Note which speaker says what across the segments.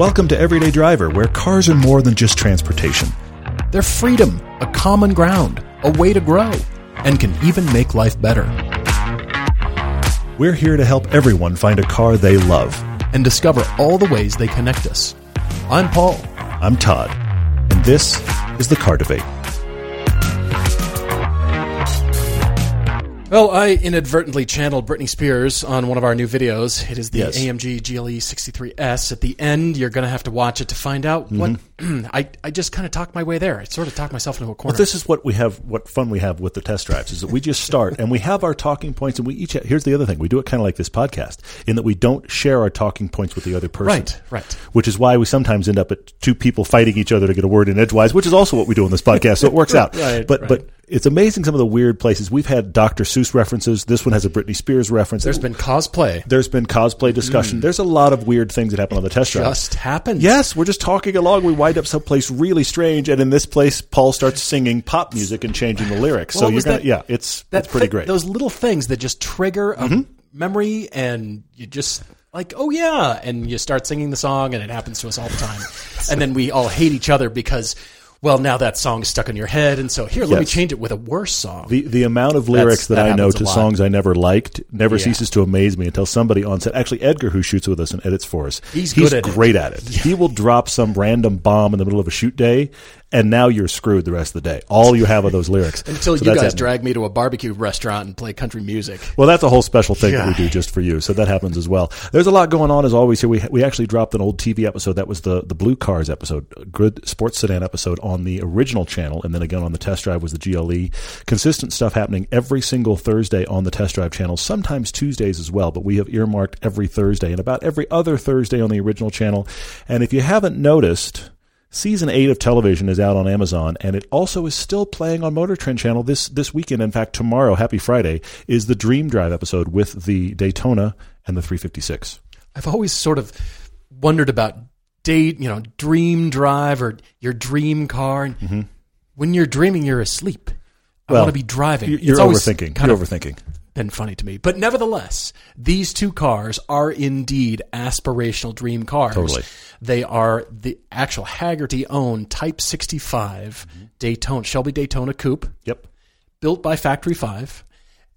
Speaker 1: Welcome to Everyday Driver, where cars are more than just transportation.
Speaker 2: They're freedom, a common ground, a way to grow, and can even make life better.
Speaker 1: We're here to help everyone find a car they love.
Speaker 2: And discover all the ways they connect us. I'm Paul.
Speaker 1: I'm Todd, and this is the Car Debate.
Speaker 2: Well, I inadvertently channeled Britney Spears on one of our new videos. It is the
Speaker 1: Yes.
Speaker 2: AMG GLE 63S. At the end, you're going to have to watch it to find out what. Mm-hmm. I, I just kind of talked my way there. I sort of talked myself into a corner.
Speaker 1: But this is what we have, what fun we have with the test drives is that we just start and we have our talking points and we each, here's the other thing, we do it kind of like this podcast in that we don't share our talking points with the other person.
Speaker 2: Right, right.
Speaker 1: Which is why we sometimes end up at two people fighting each other to get a word in edgewise, which is also what we do on this podcast. So it works out.
Speaker 2: Right,
Speaker 1: but,
Speaker 2: right.
Speaker 1: but it's amazing some of the weird places. We've had Dr. Seuss references. This one has a Britney Spears reference.
Speaker 2: There's been cosplay.
Speaker 1: There's been cosplay discussion. Mm. There's a lot of weird things that happen on the test drive.
Speaker 2: Just happened.
Speaker 1: Yes, we're just talking along. We wind up someplace really strange, and in this place, Paul starts singing pop music and changing the lyrics.
Speaker 2: Well,
Speaker 1: so you're gonna,
Speaker 2: that-
Speaker 1: yeah, it's that's pretty
Speaker 2: thi-
Speaker 1: great.
Speaker 2: Those little things that just trigger a mm-hmm. memory, and you just like, oh yeah, and you start singing the song, and it happens to us all the time. and then we all hate each other because, well, now that song is stuck in your head, and so here, let me change it with a worse song.
Speaker 1: the the amount of lyrics that,
Speaker 2: that
Speaker 1: I know to songs I never liked never
Speaker 2: Yeah.
Speaker 1: ceases to amaze me until somebody on set, actually Edgar, who shoots with us and edits for us,
Speaker 2: He's good at it.
Speaker 1: great at it. He will drop some random bomb in the middle of a shoot day, and now you're screwed the rest of the day. All you have are those lyrics
Speaker 2: Until
Speaker 1: So
Speaker 2: you guys
Speaker 1: happening.
Speaker 2: drag me to a barbecue restaurant and play country music.
Speaker 1: Well, that's a whole special thing that we do just for you. So that happens as well. There's a lot going on as always here. We we actually dropped an old TV episode that was the the Blue Cars episode, a good sports sedan episode on the original channel, and then again on the test drive was the GLE. Consistent stuff happening every single Thursday on the test drive channel, sometimes Tuesdays as well. But we have earmarked every Thursday and about every other Thursday on the original channel. And if you haven't noticed. Season eight of television is out on Amazon, and it also is still playing on Motor Trend Channel this this weekend. In fact, tomorrow, Happy Friday, is the Dream Drive episode with the Daytona and the 356.
Speaker 2: I've always sort of wondered about date, you know, dream drive or your dream car. And When you're dreaming, you're asleep. I
Speaker 1: Mm-hmm. Well,
Speaker 2: want to be driving.
Speaker 1: You're, you're overthinking.
Speaker 2: kind
Speaker 1: You're
Speaker 2: of
Speaker 1: overthinking.
Speaker 2: Been funny to me. But nevertheless, these two cars are indeed aspirational dream cars.
Speaker 1: Totally.
Speaker 2: They are the actual Hagerty owned Type 65
Speaker 1: Mm-hmm.
Speaker 2: Daytona, Shelby Daytona Coupe,
Speaker 1: Yep.
Speaker 2: built by Factory 5,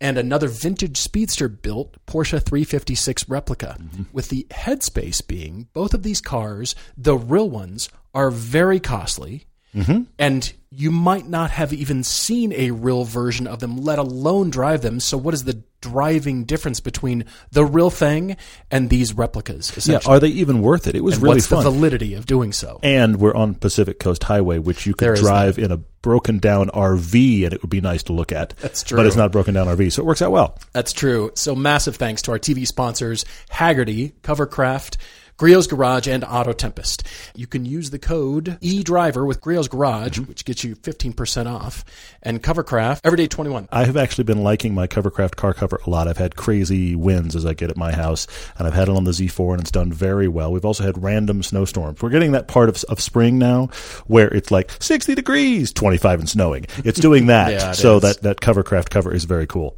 Speaker 2: and another vintage speedster built Porsche 356 replica, with the headspace being both of these cars, the real ones, are very costly. Mm-hmm. And you might not have even seen a real version of them, let alone drive them. So, what is the driving difference between the real thing and these replicas?
Speaker 1: Yeah. Are they even worth it? It was
Speaker 2: and
Speaker 1: really
Speaker 2: what's
Speaker 1: fun.
Speaker 2: the validity of doing so?
Speaker 1: and we're on Pacific Coast Highway, which you could drive in a broken down RV, and it would be nice to look at.
Speaker 2: That's true,
Speaker 1: But it's not a broken down RV, so it works out well.
Speaker 2: That's true. So massive thanks to our TV sponsors, Hagerty, Covercraft, Griot's Garage, and Auto Tempest. You can use the code eDriver with Griot's Garage, mm-hmm. which gets you 15% off, and Covercraft, Everyday 21.
Speaker 1: I have actually been liking my Covercraft car cover a lot. I've had crazy winds as I get at my house, and I've had it on the Z4, and it's done very well. We've also had random snowstorms. We're getting that part of, of spring now where it's like 60 degrees, 25 and snowing. It's doing that.
Speaker 2: Yeah, it
Speaker 1: so
Speaker 2: is.
Speaker 1: that, that Covercraft cover is very cool.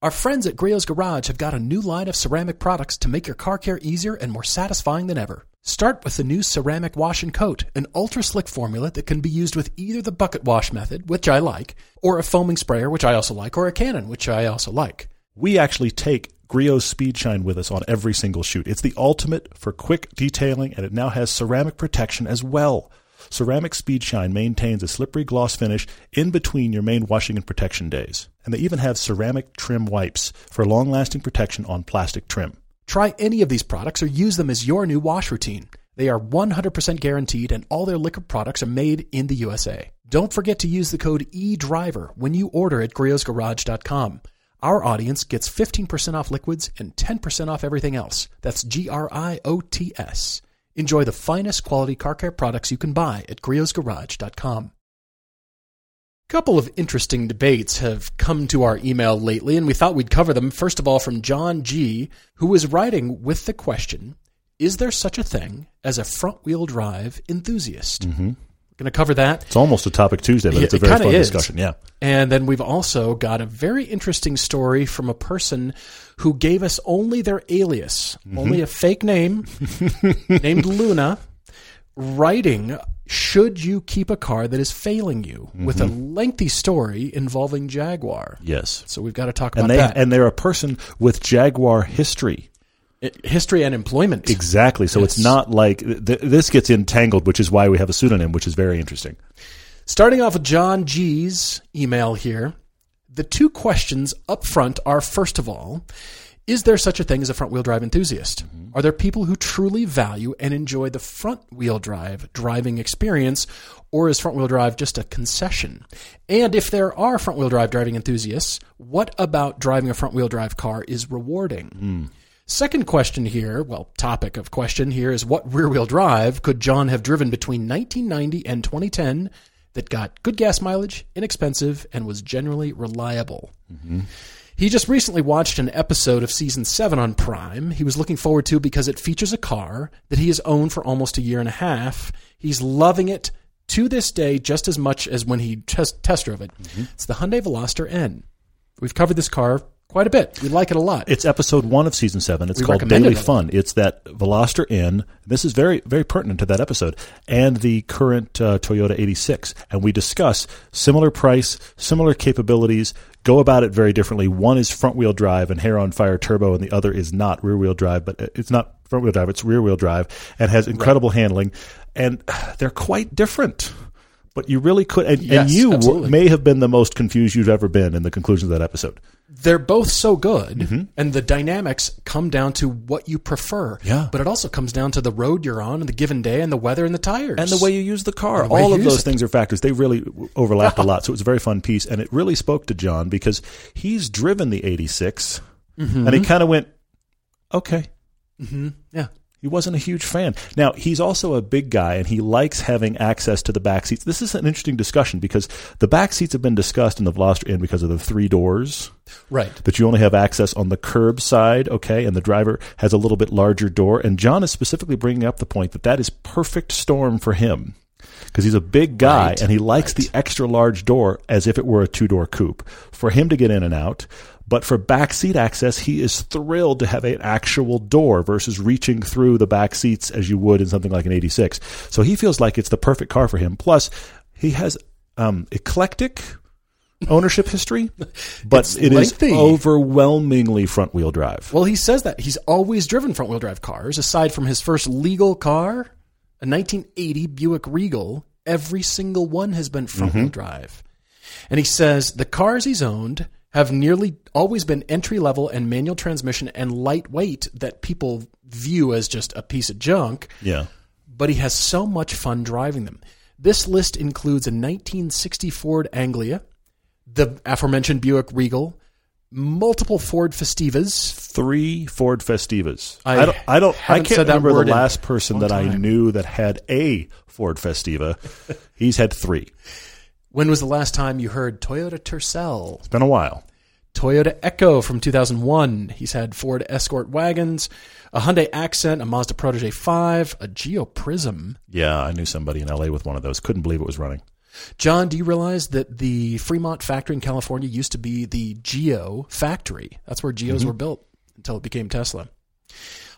Speaker 2: Our friends at Griot's Garage have got a new line of ceramic products to make your car care easier and more satisfying than ever. Start with the new ceramic wash and coat, an ultra slick formula that can be used with either the bucket wash method, which I like, or a foaming sprayer, which I also like, or a cannon, which I also like.
Speaker 1: We actually take Griot's Speed Shine with us on every single shoot. It's the ultimate for quick detailing, and it now has ceramic protection as well. Ceramic Speed Shine maintains a slippery gloss finish in between your main washing and protection days. And they even have ceramic trim wipes for long lasting protection on plastic trim.
Speaker 2: Try any of these products or use them as your new wash routine. They are 100% guaranteed and all their liquid products are made in the USA. Don't forget to use the code eDriver when you order at griotsgarage.com. Our audience gets 15% off liquids and 10% off everything else. That's G R I O T S. Enjoy the finest quality car care products you can buy at griotsgarage.com. couple of interesting debates have come to our email lately, and we thought we'd cover them. First of all, from John G., who was writing with the question Is there such a thing as a front wheel drive enthusiast? Mm-hmm. Going to cover that.
Speaker 1: It's almost a topic Tuesday, but
Speaker 2: Yeah,
Speaker 1: it's a very
Speaker 2: kinda
Speaker 1: fun
Speaker 2: is.
Speaker 1: discussion. Yeah.
Speaker 2: And then we've also got a very interesting story from a person who gave us only their alias, mm-hmm. only a fake name named Luna, writing Should you keep a car that is failing you? with a mm-hmm. lengthy story involving Jaguar.
Speaker 1: Yes.
Speaker 2: So we've got to talk about
Speaker 1: And they
Speaker 2: that.
Speaker 1: and they're a person with Jaguar history.
Speaker 2: History and employment.
Speaker 1: Exactly. So it's not like th- this gets entangled, which is why we have a pseudonym, which is very interesting.
Speaker 2: Starting off with John G's email here, the two questions up front are first of all, is there such a thing as a front wheel drive enthusiast? Mm-hmm. Are there people who truly value and enjoy the front wheel drive driving experience, or is front wheel drive just a concession? And if there are front wheel drive driving enthusiasts, what about driving a front wheel drive car is rewarding? Hmm. Second question here, well, topic of question here is what rear wheel drive could John have driven between 1990 and 2010 that got good gas mileage, inexpensive, and was generally reliable? He just recently watched an episode of season 7 on Prime. He was looking forward to because it features a car that he has owned for almost a year and a half. He's loving it to this day just as much as when he test, test drove it. Mm-hmm. It's the Hyundai Veloster N. We've covered this car quite a bit. We like it a lot.
Speaker 1: It's episode one of season seven. It's
Speaker 2: We
Speaker 1: called Daily
Speaker 2: it.
Speaker 1: Fun. It's that Veloster N. This is very, very pertinent to that episode and the current uh, Toyota 86. And we discuss similar price, similar capabilities, go about it very differently. One is front wheel drive and hair on fire turbo, and the other is not rear wheel drive, but it's not front wheel drive, it's rear wheel drive and has incredible handling. And they're quite different. But you really could, and, and you
Speaker 2: absolutely.
Speaker 1: may have been the most confused you've ever been in the conclusion of that episode.
Speaker 2: They're both so good, mm-hmm. and the dynamics come down to what you prefer.
Speaker 1: Yeah.
Speaker 2: But it also comes down to the road you're on, and the given day, and the weather, and the tires,
Speaker 1: and the way you use the car.
Speaker 2: the
Speaker 1: All of those
Speaker 2: it.
Speaker 1: things are factors. They really overlapped a lot. So it was a very fun piece, and it really spoke to John because he's driven the '86, mm-hmm. and he kind of went, "Okay." Mm-hmm.
Speaker 2: yeah.
Speaker 1: He wasn't a huge fan. Now he's also a big guy, and he likes having access to the back seats. This is an interesting discussion because the back seats have been discussed in the Veloster N because of the three doors
Speaker 2: Right.
Speaker 1: that you only have access on the curb side, okay, and the driver has a little bit larger door. And John is specifically bringing up the point that that is perfect storm for him because he's a big guy
Speaker 2: Right,
Speaker 1: and he likes the extra large door as if it were a two door coupe for him to get in and out. But for back seat access, he is thrilled to have an actual door versus reaching through the back seats as you would in something like an 86. So he feels like it's the perfect car for him. Plus, he has um, eclectic ownership history, but
Speaker 2: It's
Speaker 1: it is
Speaker 2: lengthy.
Speaker 1: overwhelmingly front wheel drive.
Speaker 2: Well, he says that he's always driven front wheel drive cars. Aside from his first legal car, a 1980 Buick Regal, every single one has been front wheel drive. And he says the cars he's owned have nearly always been entry level and manual transmission and lightweight that people view as just a piece of junk.
Speaker 1: Yeah.
Speaker 2: but he has so much fun driving them. This list includes a 1960 Ford Anglia, the aforementioned Buick Regal, multiple Ford Festivas.
Speaker 1: Three Ford Festivas.
Speaker 2: I
Speaker 1: I, don't. I don't. I can't remember the last person that I knew that had a Ford Festiva. He's had three.
Speaker 2: When was the last time you heard Toyota Tercel?
Speaker 1: It's been a while.
Speaker 2: Toyota Echo from 2001. He's had Ford Escort wagons, a Hyundai Accent, a Mazda Protege 5, a Geo Prizm.
Speaker 1: Yeah, I knew somebody in L.A. with one of those. Couldn't believe it was running.
Speaker 2: John, do you realize that the Fremont factory in California used to be the Geo factory? That's where Geos mm-hmm. were built until it became Tesla.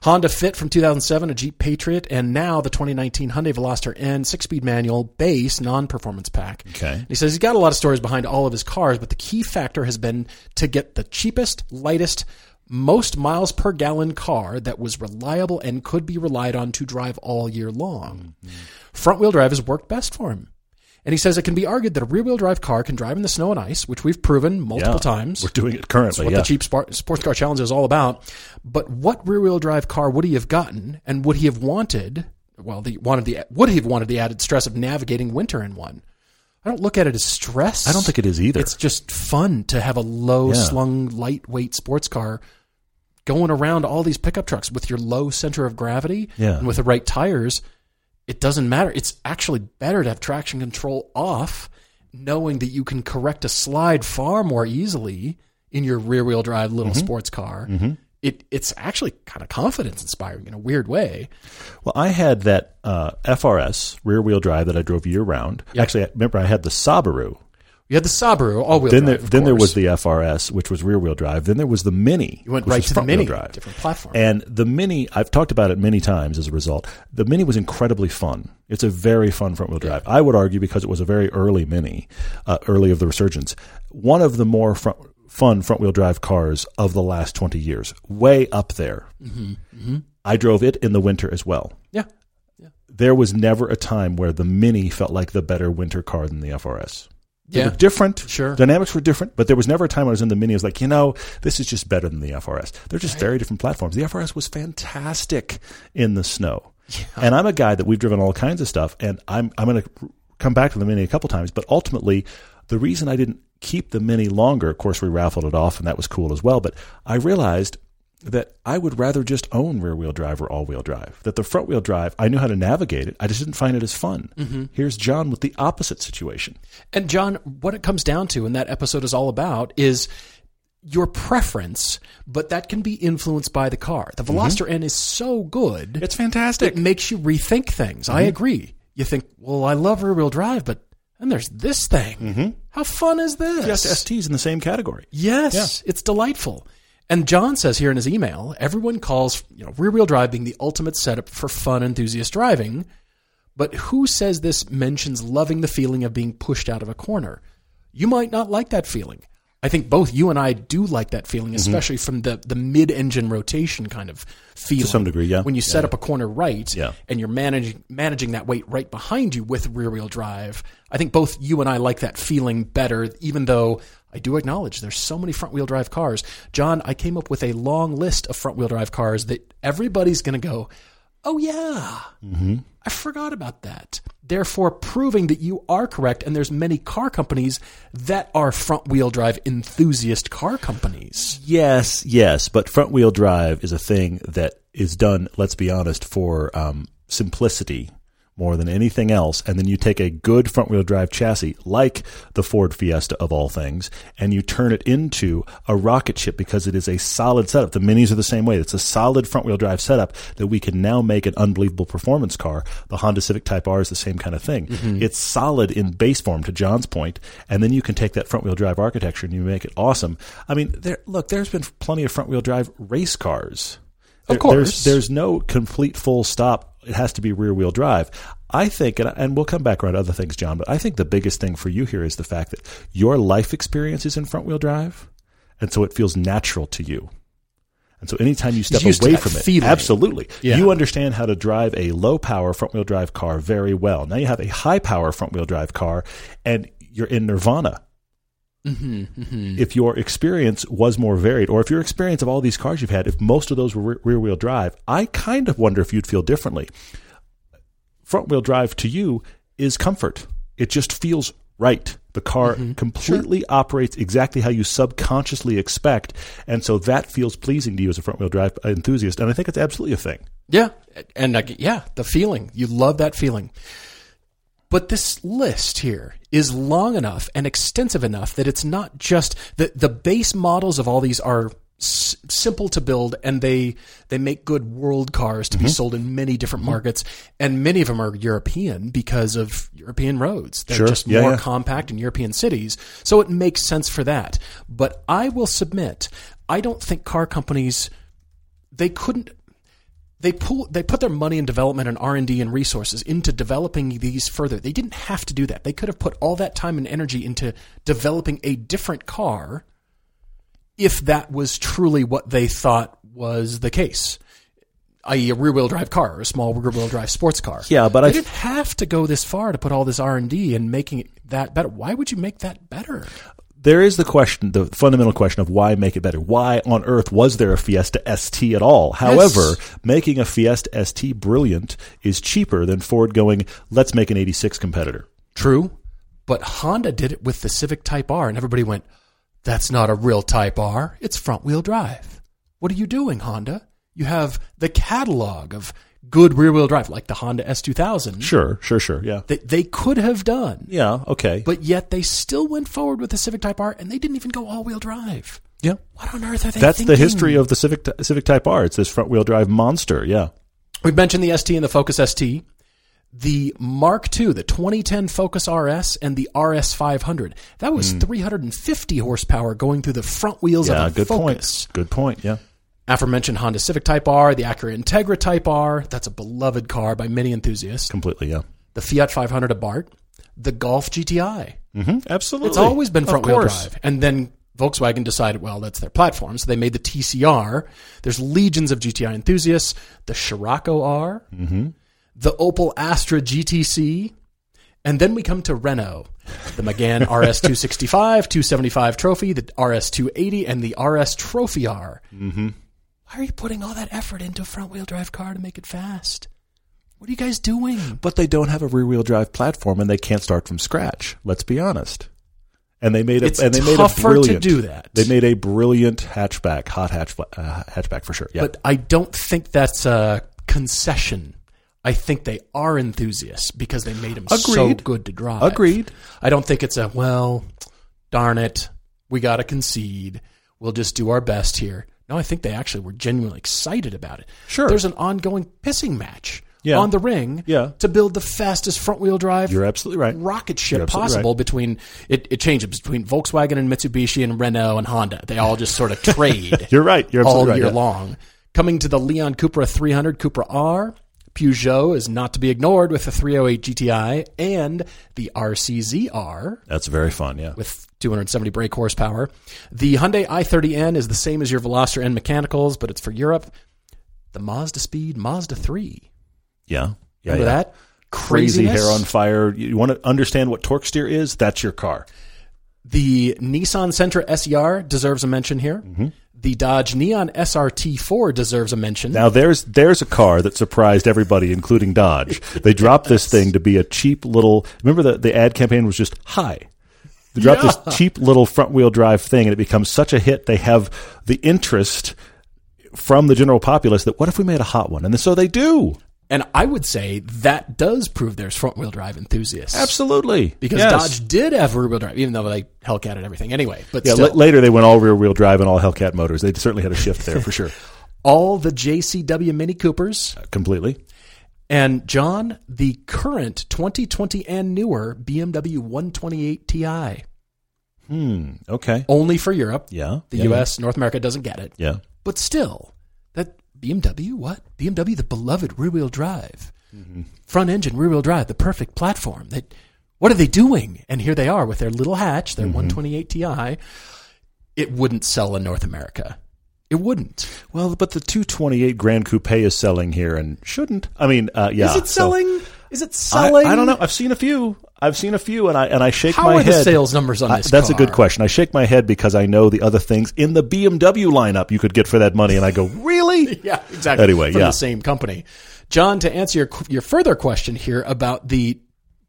Speaker 2: Honda Fit from 2007, a Jeep Patriot, and now the 2019 Hyundai Veloster N six-speed manual base non-performance pack.
Speaker 1: Okay.
Speaker 2: He says he's got a lot of stories behind all of his cars, but the key factor has been to get the cheapest, lightest, most miles per gallon car that was reliable and could be relied on to drive all year long. Mm-hmm. Front wheel drive has worked best for him. And he says it can be argued that a rear wheel drive car can drive in the snow and ice, which we've proven multiple
Speaker 1: Yeah.
Speaker 2: times.
Speaker 1: We're doing it currently.
Speaker 2: what
Speaker 1: yeah.
Speaker 2: the cheap sport, sports car challenge is all about. But what rear wheel drive car would he have gotten, and would he have wanted? Well, the wanted the would he have wanted the added stress of navigating winter in one? I don't look at it as stress.
Speaker 1: I don't think it is either.
Speaker 2: It's just fun to have a low
Speaker 1: Yeah.
Speaker 2: slung, lightweight sports car going around all these pickup trucks with your low center of gravity and with the right tires. It doesn't matter. It's actually better to have traction control off, knowing that you can correct a slide far more easily in your rear wheel drive little
Speaker 1: Mm-hmm.
Speaker 2: sports car it it's actually kind of confidence inspiring in a weird way.
Speaker 1: Well, I had that uh, FRS rear wheel drive that I drove year round. Actually, I remember I had the Subaru.
Speaker 2: You had the Subaru all wheel
Speaker 1: Then
Speaker 2: drive.
Speaker 1: there, then there was the FRS, which was rear wheel drive. Then there was the Mini.
Speaker 2: you went right to the Mini,
Speaker 1: drive.
Speaker 2: different platform.
Speaker 1: And the Mini, I've talked about it many times as a result. The Mini was incredibly fun. It's a very fun front wheel drive. I would argue because it was a very early Mini, uh, early of the resurgence, one of the more front, fun front wheel drive cars of the last 20 years. Way up there. I drove it in the winter as well.
Speaker 2: Yeah.
Speaker 1: yeah, There was never a time where the Mini felt like the better winter car than the FRS. They
Speaker 2: yeah,
Speaker 1: were different.
Speaker 2: Sure.
Speaker 1: Dynamics were different, but there was never a time I was in the Mini. I was like, you know, this is just better than the FRS. They're just very different platforms. The FRS was fantastic in the snow. And I'm a guy that we've driven all kinds of stuff, and I'm I'm going to come back to the Mini a couple times. But ultimately, the reason I didn't keep the Mini longer, of course, we raffled it off, and that was cool as well. But I realized that I would rather just own rear wheel drive or all wheel drive. That the front wheel drive, I knew how to navigate it. I just didn't find it as fun. Mm-hmm. Here's John with the opposite situation.
Speaker 2: And John, what it comes down to, and that episode is all about, is your preference, but that can be influenced by the car. The mm-hmm. Veloster N is so good,
Speaker 1: It's fantastic.
Speaker 2: it makes you rethink things. I mm-hmm. agree. You think, well, I love rear wheel drive, but and there's this thing. How fun is this?
Speaker 1: Yes, ST's in the same category.
Speaker 2: Yes, it's delightful. And John says here in his email, everyone calls you know rear wheel drive being the ultimate setup for fun enthusiast driving, but who says this mentions loving the feeling of being pushed out of a corner? You might not like that feeling. I think both you and I do like that feeling, mm-hmm. especially from the the mid engine rotation kind of feeling. To
Speaker 1: some degree, yeah.
Speaker 2: When you set up a corner right,
Speaker 1: Yeah.
Speaker 2: and you're managing managing that weight right behind you with rear wheel drive. I think both you and I like that feeling better, even though I do acknowledge there's so many front wheel drive cars. John, I came up with a long list of front wheel drive cars that everybody's going to go, oh yeah, I forgot about that. Therefore, proving that you are correct, and there's many car companies that are front wheel drive enthusiast car companies.
Speaker 1: Yes, yes, but front wheel drive is a thing that is done, let's be honest, for um, simplicity more than anything else. And then you take a good front wheel drive chassis, like the Ford Fiesta of all things, and you turn it into a rocket ship because it is a solid setup. The Minis are the same way. It's a solid front wheel drive setup that we can now make an unbelievable performance car. The Honda Civic Type R is the same kind of thing. Mm-hmm. It's solid in base form, to John's point, and then you can take that front wheel drive architecture and you make it awesome. I mean, there, look, there's been plenty of front wheel drive race cars. There-
Speaker 2: course.
Speaker 1: There's, there's no complete full stop. It has to be rear wheel drive. I think, and, and we'll come back around other things, John, but I think the biggest thing for you here is the fact that your life experience is in front wheel drive. And so it feels natural to you. And so anytime you step away from it,
Speaker 2: feeling.
Speaker 1: absolutely,
Speaker 2: Yeah.
Speaker 1: you understand how to drive a low power front wheel drive car very well. Now you have a high power front wheel drive car and you're in nirvana Mm-hmm, mm-hmm. if your experience was more varied, or if your experience of all these cars you've had, if most of those were rear wheel drive, I kind of wonder if you'd feel differently. Front wheel drive to you is comfort. It just feels right. The car mm-hmm. completely operates exactly how you subconsciously expect, and so that feels pleasing to you as a front wheel drive enthusiast. And I think it's absolutely a thing.
Speaker 2: Yeah, and I, yeah, the feeling you love that feeling. But this list here is long enough and extensive enough that it's not just the the base models of all these are s- simple to build and they they make good world cars to be mm-hmm. sold in many different mm-hmm. markets and many of them are European because of European roads. They're
Speaker 1: Sure.
Speaker 2: just
Speaker 1: Yeah,
Speaker 2: more
Speaker 1: yeah.
Speaker 2: compact in European cities. So it makes sense for that. But I will submit, I don't think car companies they couldn't they pull they put their money in development and R&D and resources into developing these further. They didn't have to do that. They could have put all that time and energy into developing a different car if that was truly what they thought was the case. i.e. a rear-wheel drive car or a small rear-wheel drive sports car.
Speaker 1: Yeah, but
Speaker 2: they
Speaker 1: I-
Speaker 2: didn't have to go this far to put all this R&D and making it that better. Why would you make that better?
Speaker 1: There is the question, the fundamental question of why make it better. Why on earth was there a Fiesta ST at all? However, making a Fiesta ST brilliant is cheaper than Ford going, let's make an 86 competitor.
Speaker 2: True, but Honda did it with the Civic Type R, and everybody went, "That's not a real Type R. It's front-wheel drive." What are you doing, Honda? You have the catalog of good rear-wheel drive, like the Honda S2000,
Speaker 1: Sure, sure, sure. Yeah.
Speaker 2: that they could have done,
Speaker 1: Yeah, okay.
Speaker 2: but yet they still went forward with the Civic Type R, and they didn't even go all-wheel drive.
Speaker 1: Yeah.
Speaker 2: What on earth are they
Speaker 1: That's
Speaker 2: thinking?
Speaker 1: the history of the Civic Civic Type R. It's this front wheel drive monster. Yeah.
Speaker 2: We've mentioned the ST and the Focus ST. The Mark II, the 2010 Focus RS, and the RS 500. That was hmm. 350 horsepower going through the front wheels.
Speaker 1: Yeah.
Speaker 2: of a
Speaker 1: Good
Speaker 2: Focus.
Speaker 1: point. Good point. Yeah.
Speaker 2: Aforementioned Honda Civic Type R, the Acura Integra Type R. That's a beloved car by many enthusiasts.
Speaker 1: Completely. Yeah.
Speaker 2: The Fiat 500 Abarth, the Golf GTI.
Speaker 1: hmm Absolutely.
Speaker 2: It's always been front wheel drive. And then Volkswagen decided, well, that's their platform. So they made the TCR. There's legions of GTI enthusiasts. The Scirocco R,
Speaker 1: Mm-hmm.
Speaker 2: the Opel Astra GTC. And then we come to Renault, the Megane RS 265, 275 Trophy, the RS 280, and the RS Trophy R.
Speaker 1: Mm-hmm.
Speaker 2: Why are you putting all that effort into a front wheel drive car to make it fast? What are you guys doing?
Speaker 1: But they don't have a rear wheel drive platform, and they can't start from scratch. Let's be honest. And they made a,
Speaker 2: It's
Speaker 1: and they made a
Speaker 2: tougher to
Speaker 1: brilliant,
Speaker 2: do that.
Speaker 1: They made a brilliant hatchback, hot hatch, uh, hatchback for sure. Yeah.
Speaker 2: But I don't think that's a concession. I think they are enthusiasts because they made them so
Speaker 1: Agreed.
Speaker 2: good to drive.
Speaker 1: Agreed.
Speaker 2: I don't think it's a, well, darn it, we got to concede. We'll just do our best here. No, I think they actually were genuinely excited about it.
Speaker 1: Sure.
Speaker 2: There's an ongoing pissing match
Speaker 1: Yeah.
Speaker 2: on the ring
Speaker 1: Yeah.
Speaker 2: to build the fastest front wheel drive
Speaker 1: You're absolutely right.
Speaker 2: rocket ship possible between it, it changes between Volkswagen and Mitsubishi and Renault and Honda. They all just sort of trade
Speaker 1: You're right. You're
Speaker 2: all year
Speaker 1: right. yeah.
Speaker 2: long. Coming to the Leon Cupra 300 Cupra R, Peugeot is not to be ignored with the 308 GTI and the RCZR
Speaker 1: That's very fun. Yeah.
Speaker 2: with 270 brake horsepower. The Hyundai i30N is the same as your Veloster N mechanicals, but it's for Europe. The Mazda Speed Mazda 3.
Speaker 1: Yeah. Yeah.
Speaker 2: Remember
Speaker 1: yeah.
Speaker 2: that?
Speaker 1: Crazy
Speaker 2: Craziness?
Speaker 1: hair on fire. You want to understand what torque steer is? That's your car.
Speaker 2: The Nissan Sentra SER deserves a mention here.
Speaker 1: Mm-hmm.
Speaker 2: The Dodge Neon SRT4 deserves a mention.
Speaker 1: Now there's there's a car that surprised everybody, including Dodge. They dropped this thing to be a cheap little. Remember the the ad campaign was just hi. They dropped
Speaker 2: Yeah.
Speaker 1: this cheap little front wheel drive thing, and it becomes such a hit. They have the interest from the general populace that what if we made a hot one? And so they do.
Speaker 2: And I would say that does prove there's front wheel drive enthusiasts.
Speaker 1: Absolutely,
Speaker 2: Because
Speaker 1: Yes.
Speaker 2: Dodge did have rear wheel drive, even though they Hellcat and everything anyway. But
Speaker 1: Yeah,
Speaker 2: still,
Speaker 1: la- later they went all rear wheel drive and all Hellcat motors. They certainly had a shift there for sure.
Speaker 2: all the JCW Mini Coopers
Speaker 1: Completely.
Speaker 2: and John, the current 2020 and newer BMW 128 Ti,
Speaker 1: Hmm. Okay.
Speaker 2: only for Europe.
Speaker 1: Yeah.
Speaker 2: The
Speaker 1: yeah,
Speaker 2: U.S., North America doesn't get it.
Speaker 1: Yeah.
Speaker 2: But still, BMW, what? BMW, the beloved rear wheel drive, front engine rear wheel drive, the perfect platform. That what are they doing? And here they are with their little hatch, their 128 Ti. It wouldn't sell in North America. It wouldn't.
Speaker 1: Well, but the 228 Gran Coupe is selling here and shouldn't. I mean, uh, yeah.
Speaker 2: Is it
Speaker 1: so-
Speaker 2: selling? Is it selling?
Speaker 1: I don't know. I've seen a few. I've seen a few, and I and I shake
Speaker 2: How
Speaker 1: my head.
Speaker 2: How are the sales numbers on
Speaker 1: I-
Speaker 2: this?
Speaker 1: that's a good question. I shake my head because I know the other things in the BMW lineup you could get for that money, and I go, really?
Speaker 2: Yeah, exactly.
Speaker 1: Anyway,
Speaker 2: from
Speaker 1: yeah.
Speaker 2: the same company. John, to answer your your further question here about the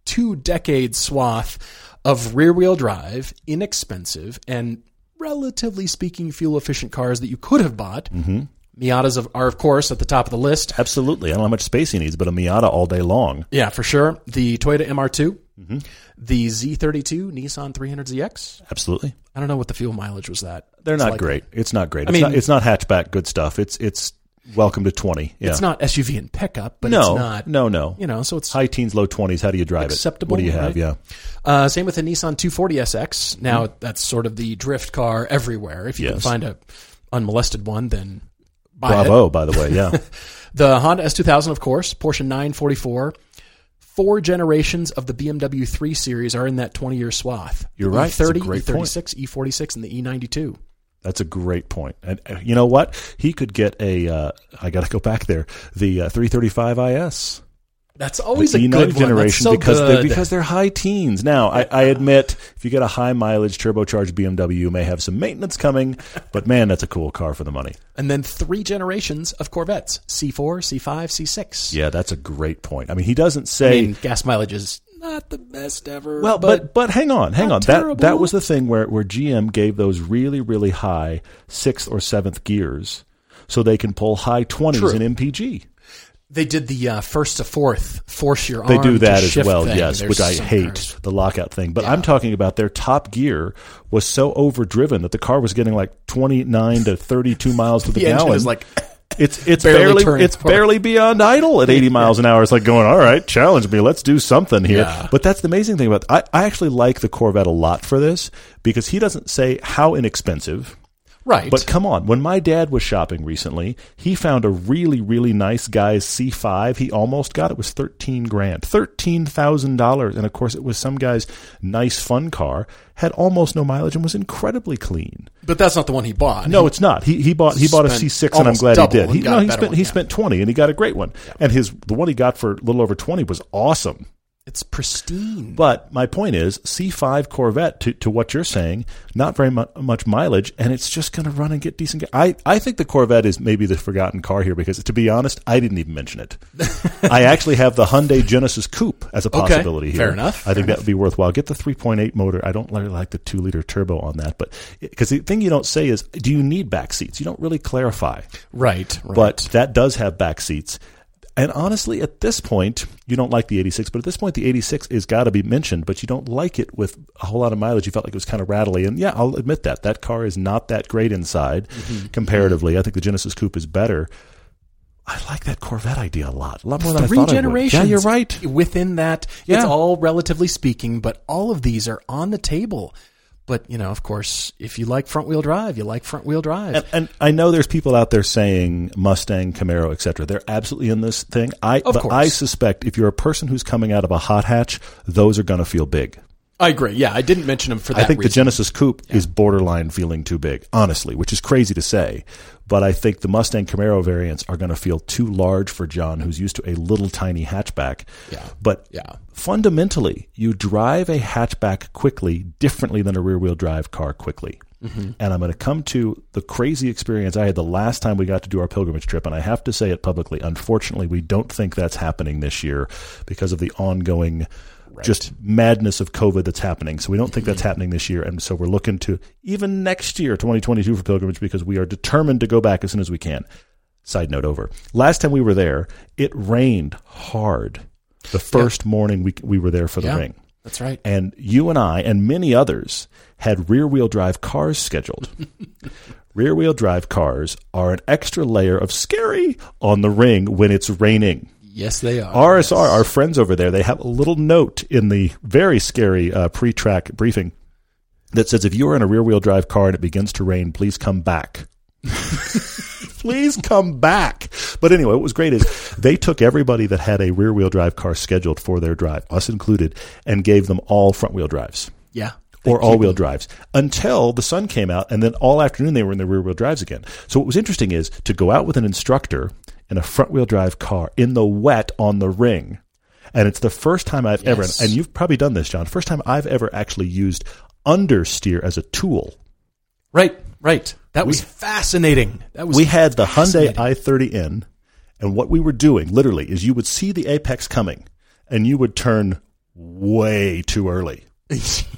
Speaker 2: two decade swath of rear wheel drive, inexpensive and relatively speaking fuel efficient cars that you could have bought. Mm-hmm. Miatas of, are of course at the top of the list.
Speaker 1: Absolutely. I don't know how much space he needs, but a Miata all day long.
Speaker 2: Yeah, for sure. The Toyota MR2,
Speaker 1: Mm-hmm.
Speaker 2: the Z32, Nissan 300ZX.
Speaker 1: Absolutely.
Speaker 2: I don't know what the fuel mileage was that.
Speaker 1: They're
Speaker 2: It's
Speaker 1: not
Speaker 2: like-
Speaker 1: great. It's not great.
Speaker 2: I
Speaker 1: It's,
Speaker 2: mean-
Speaker 1: not, it's not hatchback good stuff. It's it's welcome to 20. Yeah.
Speaker 2: It's not SUV and pickup, but
Speaker 1: no,
Speaker 2: it's not.
Speaker 1: no, no.
Speaker 2: You know, so it's
Speaker 1: High teens, low 20s. How do you drive
Speaker 2: Acceptable,
Speaker 1: it? What do you have?
Speaker 2: right?
Speaker 1: Yeah.
Speaker 2: Uh, same with the Nissan 240SX. Now that's sort of the drift car everywhere. If you can find a unmolested one, then buy it.
Speaker 1: Bravo, by the way. Yeah.
Speaker 2: The Honda S2000, of course, Porsche 944. Four generations of the BMW 3 Series are in that 20 year swath.
Speaker 1: You're right. That's a
Speaker 2: E30,
Speaker 1: great
Speaker 2: E36, E46, and the E92.
Speaker 1: That's a great point. And uh, you know what? He could get a. Uh, I got to go back there. The uh, 335 IS.
Speaker 2: That's always
Speaker 1: the
Speaker 2: a
Speaker 1: E90
Speaker 2: good
Speaker 1: generation
Speaker 2: so
Speaker 1: because
Speaker 2: good.
Speaker 1: they're, because they're high teens. Now, I, I admit, if you get a high mileage turbocharged BMW, you may have some maintenance coming, but man, that's a cool car for the money.
Speaker 2: and then three generations of Corvettes C4, C5, C6.
Speaker 1: Yeah, that's a great point. I mean, he doesn't
Speaker 2: I
Speaker 1: say.
Speaker 2: mean, gas mileage is not the best ever.
Speaker 1: well, but but hang on, hang on.
Speaker 2: not
Speaker 1: That that was the thing where where GM gave those really really high sixth or seventh gears, so they can pull high twenties in MPG.
Speaker 2: They did the uh, first to fourth force your
Speaker 1: They do that as well,
Speaker 2: thing.
Speaker 1: yes,
Speaker 2: There's
Speaker 1: which I hate
Speaker 2: cars-
Speaker 1: the lockout thing. But I'm talking about their top gear was so overdriven that the car was getting like 29 to 32 miles to the,
Speaker 2: The
Speaker 1: gallon.
Speaker 2: is like
Speaker 1: it's it's
Speaker 2: barely
Speaker 1: barely, it's
Speaker 2: forward.
Speaker 1: barely beyond idle at 80 miles an hour. It's like going, all right, challenge me, let's do something here.
Speaker 2: Yeah.
Speaker 1: But that's the amazing thing about I, I actually like the Corvette a lot for this because he doesn't say how inexpensive.
Speaker 2: Right.
Speaker 1: But come on, when my dad was shopping recently, he found a really, really nice guy's C5. He almost got it was thirteen grand, thirteen thousand dollars, and of course it was some guy's nice fun car. Had almost no mileage and was incredibly clean.
Speaker 2: but that's not the one he bought.
Speaker 1: No, it's not. He he bought he bought a
Speaker 2: Spent
Speaker 1: C6, and I'm glad he did. He, no, he spent
Speaker 2: one,
Speaker 1: he
Speaker 2: yeah.
Speaker 1: spent twenty, and he got a great one. And his the one he got for a little over twenty was awesome.
Speaker 2: It's pristine.
Speaker 1: But my point is, C5 Corvette, to, to what you're saying, not very mu- much mileage, and it's just going to run and get decent. ga- I, I think the Corvette is maybe the forgotten car here because, to be honest, I didn't even mention it. I actually have the Hyundai Genesis Coupe as a possibility here.
Speaker 2: fair enough,
Speaker 1: I think that would be worthwhile. Get the 3.8 motor. I don't really like the 2 liter turbo on that, but because the thing you don't say is, do you need back seats? You don't really clarify
Speaker 2: right. right.
Speaker 1: but that does have back seats. And honestly, at this point, you don't like the 86, but at this point, the 86 is got to be mentioned, but you don't like it with a whole lot of mileage. You felt like it was kind of rattly. And yeah, I'll admit that. That car is not that great inside mm-hmm. comparatively. I think the Genesis Coupe is better. I like that Corvette idea a lot. A lot more than
Speaker 2: three
Speaker 1: I thought I would.
Speaker 2: generations.
Speaker 1: Yeah, you're right.
Speaker 2: Within that, it's
Speaker 1: Yeah.
Speaker 2: all relatively speaking, but all of these are on the table. But you know, of course, if you like front wheel drive, you like front wheel drive.
Speaker 1: And, and I know there's people out there saying Mustang, Camaro, etc. They're absolutely in this thing. I,
Speaker 2: Of
Speaker 1: but
Speaker 2: course.
Speaker 1: I suspect if you're a person who's coming out of a hot hatch, those are going to feel big.
Speaker 2: I agree. Yeah, I didn't mention them for that
Speaker 1: I think the. Genesis Coupe is borderline feeling too big, honestly, which is crazy to say. But I think the Mustang Camaro variants are going to feel too large for John, who's used to a little tiny hatchback.
Speaker 2: Yeah.
Speaker 1: But
Speaker 2: Yeah.
Speaker 1: fundamentally, you drive a hatchback quickly differently than a rear wheel drive car quickly.
Speaker 2: Mm-hmm.
Speaker 1: And I'm going to come to the crazy experience I had the last time we got to do our pilgrimage trip. And I have to say it publicly. Unfortunately, we don't think that's happening this year because of the ongoing just madness of COVID that's happening. So we don't think that's happening this year. And so we're looking to even next year, 2022 for pilgrimage because we are determined to go back as soon as we can. Side note over. Last time we were there, it rained hard the first morning we, we were there for the
Speaker 2: Yeah.
Speaker 1: ring.
Speaker 2: That's right.
Speaker 1: And you and I and many others had rear wheel drive cars scheduled. rear wheel drive cars are an extra layer of scary on the ring when it's raining.
Speaker 2: Yes, they are.
Speaker 1: RSR, our friends over there, they have a little note in the very scary uh, pre track briefing that says if you are in a rear wheel drive car and it begins to rain, please come back. please come back. But anyway, what was great is they took everybody that had a rear wheel drive car scheduled for their drive, us included, and gave them all front wheel drives
Speaker 2: Yeah.
Speaker 1: or all wheel drives until the sun came out, and then all afternoon they were in the rear wheel drives again. So what was interesting is to go out with an instructor in a front wheel drive car in the wet on the ring. And it's the first time I've ever, and you've probably done this, John, first time I've ever actually used understeer as a tool.
Speaker 2: Right. Right. That was fascinating. That was
Speaker 1: We had the Hyundai i30N, and what we were doing literally is you would see the apex coming, and you would turn way too early.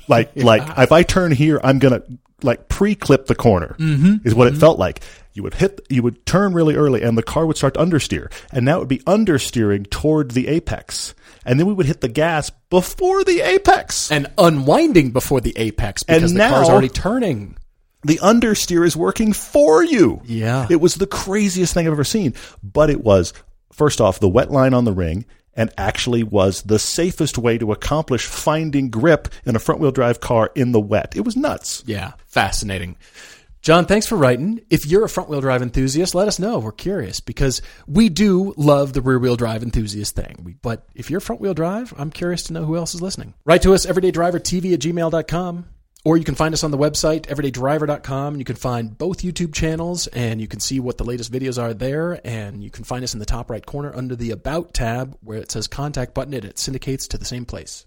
Speaker 1: Like like if I turn here, I'm gonna like pre-clip the corner.
Speaker 2: Mm-hmm.
Speaker 1: Is what it felt like. You would hit, you would turn really early, and the car would start to understeer, and now it would be understeering toward the apex, and then we would hit the gas before the apex.
Speaker 2: and unwinding before the apex because
Speaker 1: And
Speaker 2: the car's
Speaker 1: now-
Speaker 2: already turning.
Speaker 1: the understeer is working for you.
Speaker 2: Yeah.
Speaker 1: It was the craziest thing I've ever seen. But it was, first off, the wet line on the ring and actually was the safest way to accomplish finding grip in a front wheel drive car in the wet. It was nuts.
Speaker 2: Yeah, fascinating. John, thanks for writing. If you're a front wheel drive enthusiast, let us know. We're curious because we do love the rear wheel drive enthusiast thing. But if you're front wheel drive, I'm curious to know who else is listening. Write to us, everydaydrivertv at gmail.com. Or you can find us on the website, everydaydriver.com. You can find both YouTube channels and you can see what the latest videos are there. And you can find us in the top right corner under the About tab where it says contact button and it syndicates to the same place.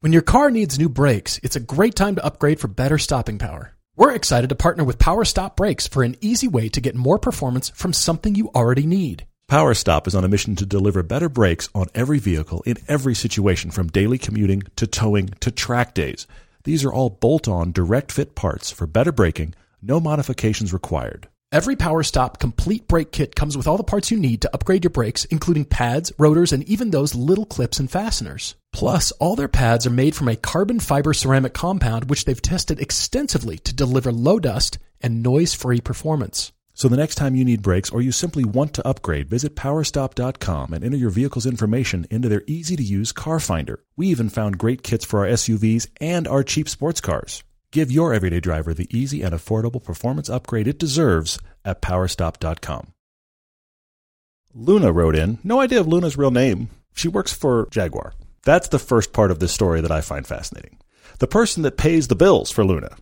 Speaker 2: When your car needs new brakes, it's a great time to upgrade for better stopping power. We're excited to partner with Power Stop Brakes for an easy way to get more performance from something you already need.
Speaker 1: Power Stop is on a mission to deliver better brakes on every vehicle in every situation from daily commuting to towing to track days. These are all bolt on direct fit parts for better braking, no modifications required.
Speaker 2: Every Power Stop complete brake kit comes with all the parts you need to upgrade your brakes, including pads, rotors, and even those little clips and fasteners. Plus, all their pads are made from a carbon fiber ceramic compound which they've tested extensively to deliver low dust and noise-free performance.
Speaker 1: So the next time you need brakes or you simply want to upgrade, visit powerstop.com and enter your vehicle's information into their easy to use car finder. We even found great kits for our SUVs and our cheap sports cars. Give your everyday driver the easy and affordable performance upgrade it deserves at powerstop.com. Luna wrote in, no idea of Luna's real name. She works for Jaguar. That's the first part of this story that I find fascinating. The person that pays the bills for Luna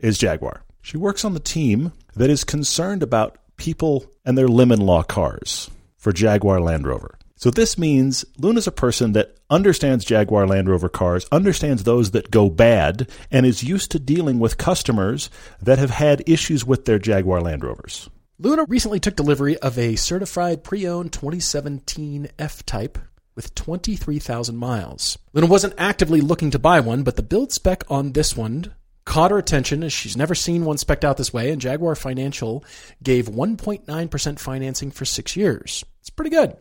Speaker 1: is Jaguar. She works on the team that is concerned about people and their lemon law cars for Jaguar Land Rover. So this means Luna's a person that understands Jaguar Land Rover cars, understands those that go bad, and is used to dealing with customers that have had issues with their Jaguar Land Rovers.
Speaker 2: Luna recently took delivery of a certified pre-owned 2017 F-Type with 23,000 miles. Luna wasn't actively looking to buy one, but the build spec on this one caught her attention as she's never seen one specked out this way, and Jaguar Financial gave 1.9% financing for six years. It's pretty good.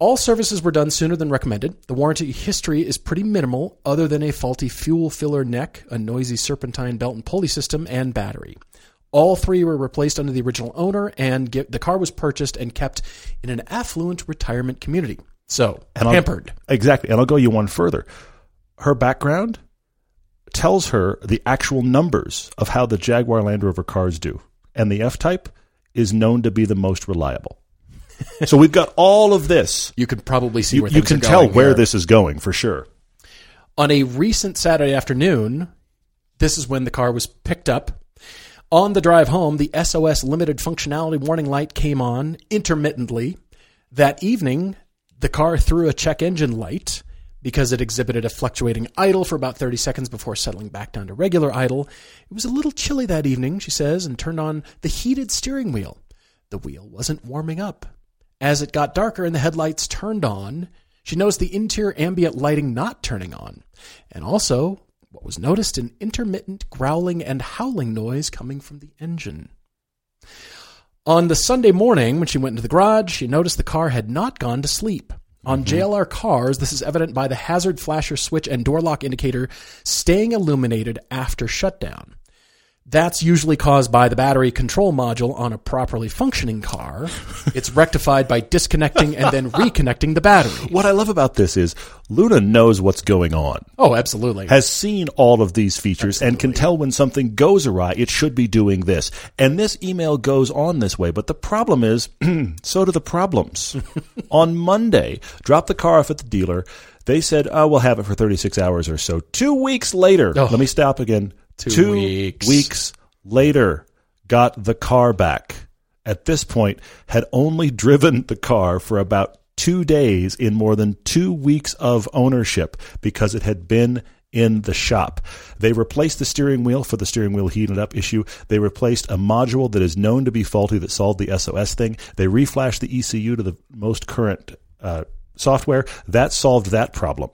Speaker 2: All services were done sooner than recommended. The warranty history is pretty minimal, other than a faulty fuel filler neck, a noisy serpentine belt and pulley system, and battery. All three were replaced under the original owner, and get, the car was purchased and kept in an affluent retirement community. So,
Speaker 1: And I'll-
Speaker 2: pampered.
Speaker 1: Exactly. And I'll go you one further. Her background tells her the actual numbers of how the Jaguar Land Rover cars do. And the F Type is known to be the most reliable. so we've got all of this.
Speaker 2: You could probably see where
Speaker 1: you
Speaker 2: things
Speaker 1: can tell where
Speaker 2: here.
Speaker 1: this is going for sure.
Speaker 2: On a recent Saturday afternoon, this is when the car was picked up. On the drive home, the SOS limited functionality warning light came on intermittently. That evening, the car threw a check engine light because it exhibited a fluctuating idle for about 30 seconds before settling back down to regular idle. It was a little chilly that evening, she says, and turned on the heated steering wheel. The wheel wasn't warming up. As it got darker and the headlights turned on, she noticed the interior ambient lighting not turning on. And also, what was noticed an intermittent growling and howling noise coming from the engine. On the Sunday morning, when she went into the garage, she noticed the car had not gone to sleep. On mm-hmm. JLR cars, this is evident by the hazard flasher switch and door lock indicator staying illuminated after shutdown. That's usually caused by the battery control module on a properly functioning car. It's rectified by disconnecting and then reconnecting the battery.
Speaker 1: What I love about this is Luna knows what's going on.
Speaker 2: Oh, absolutely.
Speaker 1: has seen all of these features and can tell when something goes awry, it should be doing this. And this email goes on this way. But the problem is, so do the problems. on Monday, drop the car off at the dealer. They said, oh, we'll have it for 36 hours or so. Two weeks later,
Speaker 2: Oh.
Speaker 1: let me stop again.
Speaker 2: Two weeks.
Speaker 1: weeks later, got the car back. At this point, had only driven the car for about two days in more than two weeks of ownership because it had been in the shop. They replaced the steering wheel for the steering wheel heated up issue. They replaced a module that is known to be faulty that solved the SOS thing. They reflashed the ECU to the most current uh, software. That solved that problem.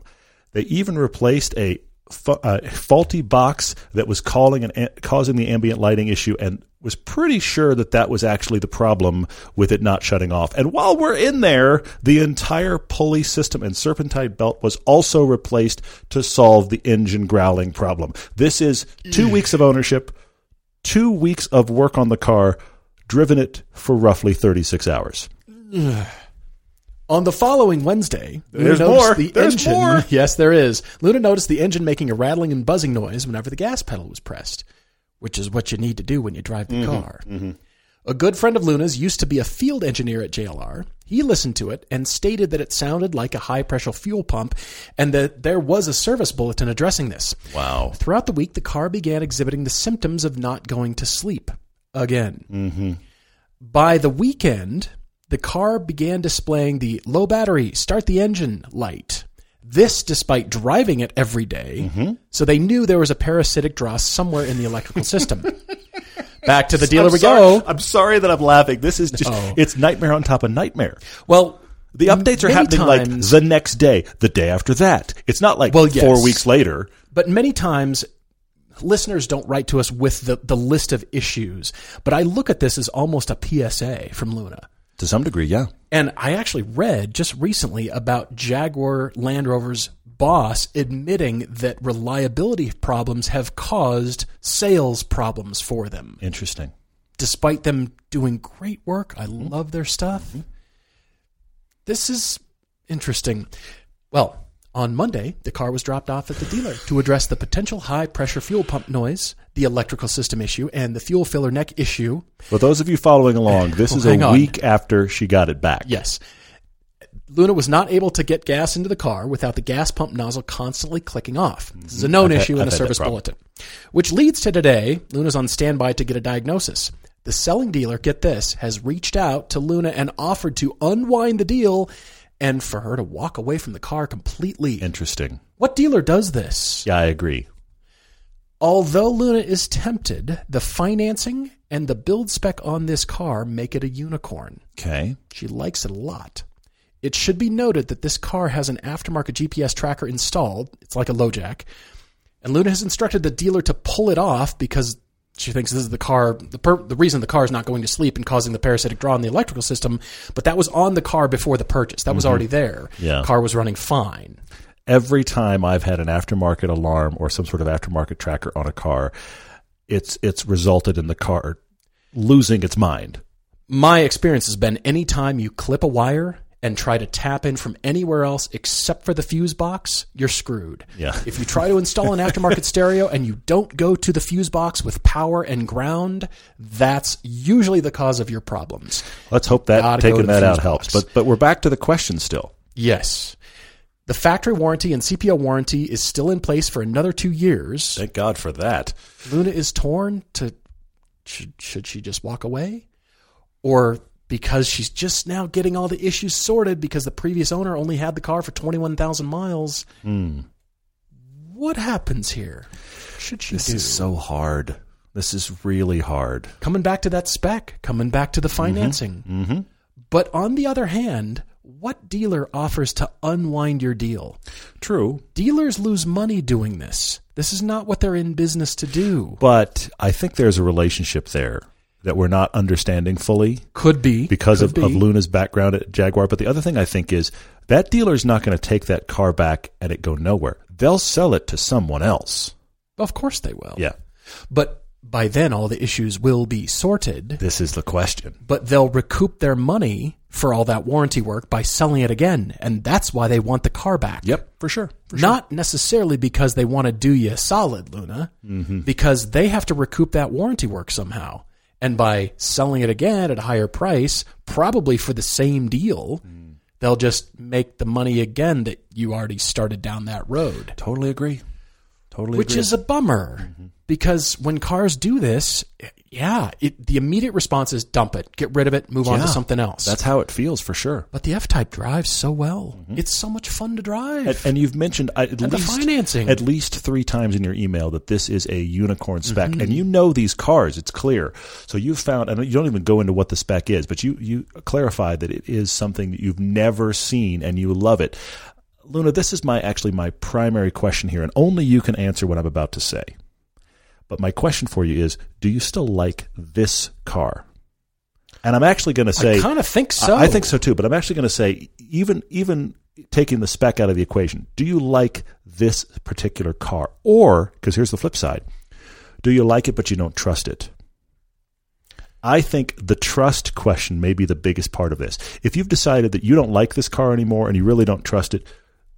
Speaker 1: They even replaced a fa- uh, faulty box that was calling and causing the ambient lighting issue and was pretty sure that that was actually the problem with it not shutting off. And while we're in there, the entire pulley system and serpentine belt was also replaced to solve the engine growling problem. This is two weeks of ownership, two weeks of work on the car, driven it for roughly 36 hours.
Speaker 2: On the following Wednesday, Luna
Speaker 1: There's
Speaker 2: noticed
Speaker 1: more.
Speaker 2: the
Speaker 1: There's
Speaker 2: engine.
Speaker 1: more.
Speaker 2: Yes, there is. Luna noticed the engine making a rattling and buzzing noise whenever the gas pedal was pressed, which is what you need to do when you drive the car. A good friend of Luna's used to be a field engineer at JLR. He listened to it and stated that it sounded like a high pressure fuel pump and that there was a service bulletin addressing this.
Speaker 1: Wow.
Speaker 2: Throughout the week, the car began exhibiting the symptoms of not going to sleep again.
Speaker 1: Mm-hmm.
Speaker 2: By the weekend, the car began displaying the low battery, start the engine light. This despite driving it every day,
Speaker 1: Mm-hmm.
Speaker 2: so they knew there was a parasitic draw somewhere in the electrical system. Back to the dealer
Speaker 1: I'm
Speaker 2: we
Speaker 1: sorry,
Speaker 2: go.
Speaker 1: I'm sorry that I'm laughing. This is just,
Speaker 2: No.
Speaker 1: it's nightmare on top of nightmare.
Speaker 2: Well,
Speaker 1: The updates are happening like the next day, the day after that. It's not like
Speaker 2: Well,
Speaker 1: four
Speaker 2: yes.
Speaker 1: weeks later.
Speaker 2: But many times, listeners don't write to us with the, the list of issues, but I look at this as almost a PSA from Luna.
Speaker 1: To some degree, yeah.
Speaker 2: And I actually read just recently about Jaguar Land Rover's boss admitting that reliability problems have caused sales problems for them.
Speaker 1: Interesting.
Speaker 2: Despite them doing great work, I mm-hmm. love their stuff. This is interesting. Well, on Monday, the car was dropped off at the dealer to address the potential high pressure fuel pump noise, the electrical system issue, and the fuel filler neck issue.
Speaker 1: For those of you following along, this
Speaker 2: Well,
Speaker 1: is a
Speaker 2: on.
Speaker 1: week after she got it back.
Speaker 2: Yes. Luna was not able to get gas into the car without the gas pump nozzle constantly clicking off. This is a mm-hmm. known
Speaker 1: I've had-
Speaker 2: issue in
Speaker 1: I've
Speaker 2: the service bulletin. Which leads to today, Luna's on standby to get a diagnosis. The selling dealer, get this, has reached out to Luna and offered to unwind the deal and for her to walk away from the car completely.
Speaker 1: Interesting.
Speaker 2: what dealer does this?
Speaker 1: Yeah, I agree.
Speaker 2: Although Luna is tempted, the financing and the build spec on this car make it a unicorn.
Speaker 1: Okay.
Speaker 2: She likes it a lot. It should be noted that this car has an aftermarket GPS tracker installed. It's like a LoJack. And Luna has instructed the dealer to pull it off because she thinks this is the car, the, per, the reason the car is not going to sleep and causing the parasitic draw in the electrical system. But that was on the car before the purchase. That was mm-hmm. already there.
Speaker 1: Yeah.
Speaker 2: Car was running fine.
Speaker 1: Every time I've had an aftermarket alarm or some sort of aftermarket tracker on a car, it's it's resulted in the car losing its mind.
Speaker 2: My experience has been anytime you clip a wire and try to tap in from anywhere else except for the fuse box, you're screwed.
Speaker 1: Yeah.
Speaker 2: If you try to install an aftermarket stereo and you don't go to the fuse box with power and ground, that's usually the cause of your problems.
Speaker 1: Let's hope that taking that out
Speaker 2: fuse
Speaker 1: helps. But but we're back to the question still.
Speaker 2: Yes. The factory warranty and CPO warranty is still in place for another two years.
Speaker 1: Thank God for that.
Speaker 2: Luna is torn to should, should she just walk away or because she's just now getting all the issues sorted because the previous owner only had the car for 21,000 miles. Hmm. What happens here? Should she
Speaker 1: This
Speaker 2: do?
Speaker 1: is so hard. This is really hard.
Speaker 2: coming back to that spec coming back to the mm-hmm. financing. Mm-hmm. But on the other hand what dealer offers to unwind your deal?
Speaker 1: True.
Speaker 2: dealers lose money doing this. This is not what they're in business to do.
Speaker 1: But I think there's a relationship there that we're not understanding fully
Speaker 2: could be
Speaker 1: because
Speaker 2: could
Speaker 1: of, of. Luna's background at Jaguar. But the other thing I think is that dealer's not going to take that car back and it go nowhere. They'll sell it to someone else.
Speaker 2: Of course they will.
Speaker 1: Yeah.
Speaker 2: But by then, all the issues will be sorted,
Speaker 1: This is the question.
Speaker 2: but they'll recoup their money for all that warranty work by selling it again. And that's why they want the car back.
Speaker 1: Yep, for sure. For
Speaker 2: Not necessarily because they want to do you a solid, Luna, mm-hmm. because they have to recoup that warranty work somehow. And by selling it again at a higher price, probably for the same deal, they'll just make the money again that you already started down that road.
Speaker 1: Totally agree. Totally
Speaker 2: which
Speaker 1: agree.
Speaker 2: is a bummer because when cars do this, yeah, it, the immediate response is dump it, get rid of it, move on to something else.
Speaker 1: That's how it feels for sure.
Speaker 2: but the F Type drives so well; it's so much fun to drive.
Speaker 1: And, and you've mentioned at
Speaker 2: And the
Speaker 1: least
Speaker 2: financing.
Speaker 1: at least three times in your email that this is a unicorn spec,
Speaker 2: Mm-hmm.
Speaker 1: and you know these cars. It's clear. So you've found, and you don't even go into what the spec is, but you you clarified that it is something that you've never seen and you love it. Luna, this is my actually my primary question here, and only you can answer what I'm about to say. But my question for you is: Do you still like this car? And I'm actually going to say,
Speaker 2: I kind of think so.
Speaker 1: I I think so too, but I'm actually going to say even even taking the spec out of the equation, do you like this particular car or because here's the flip side. Do you like it but you don't trust it? I think the trust question may be the biggest part of this. If you've decided that you don't like this car anymore and you really don't trust it,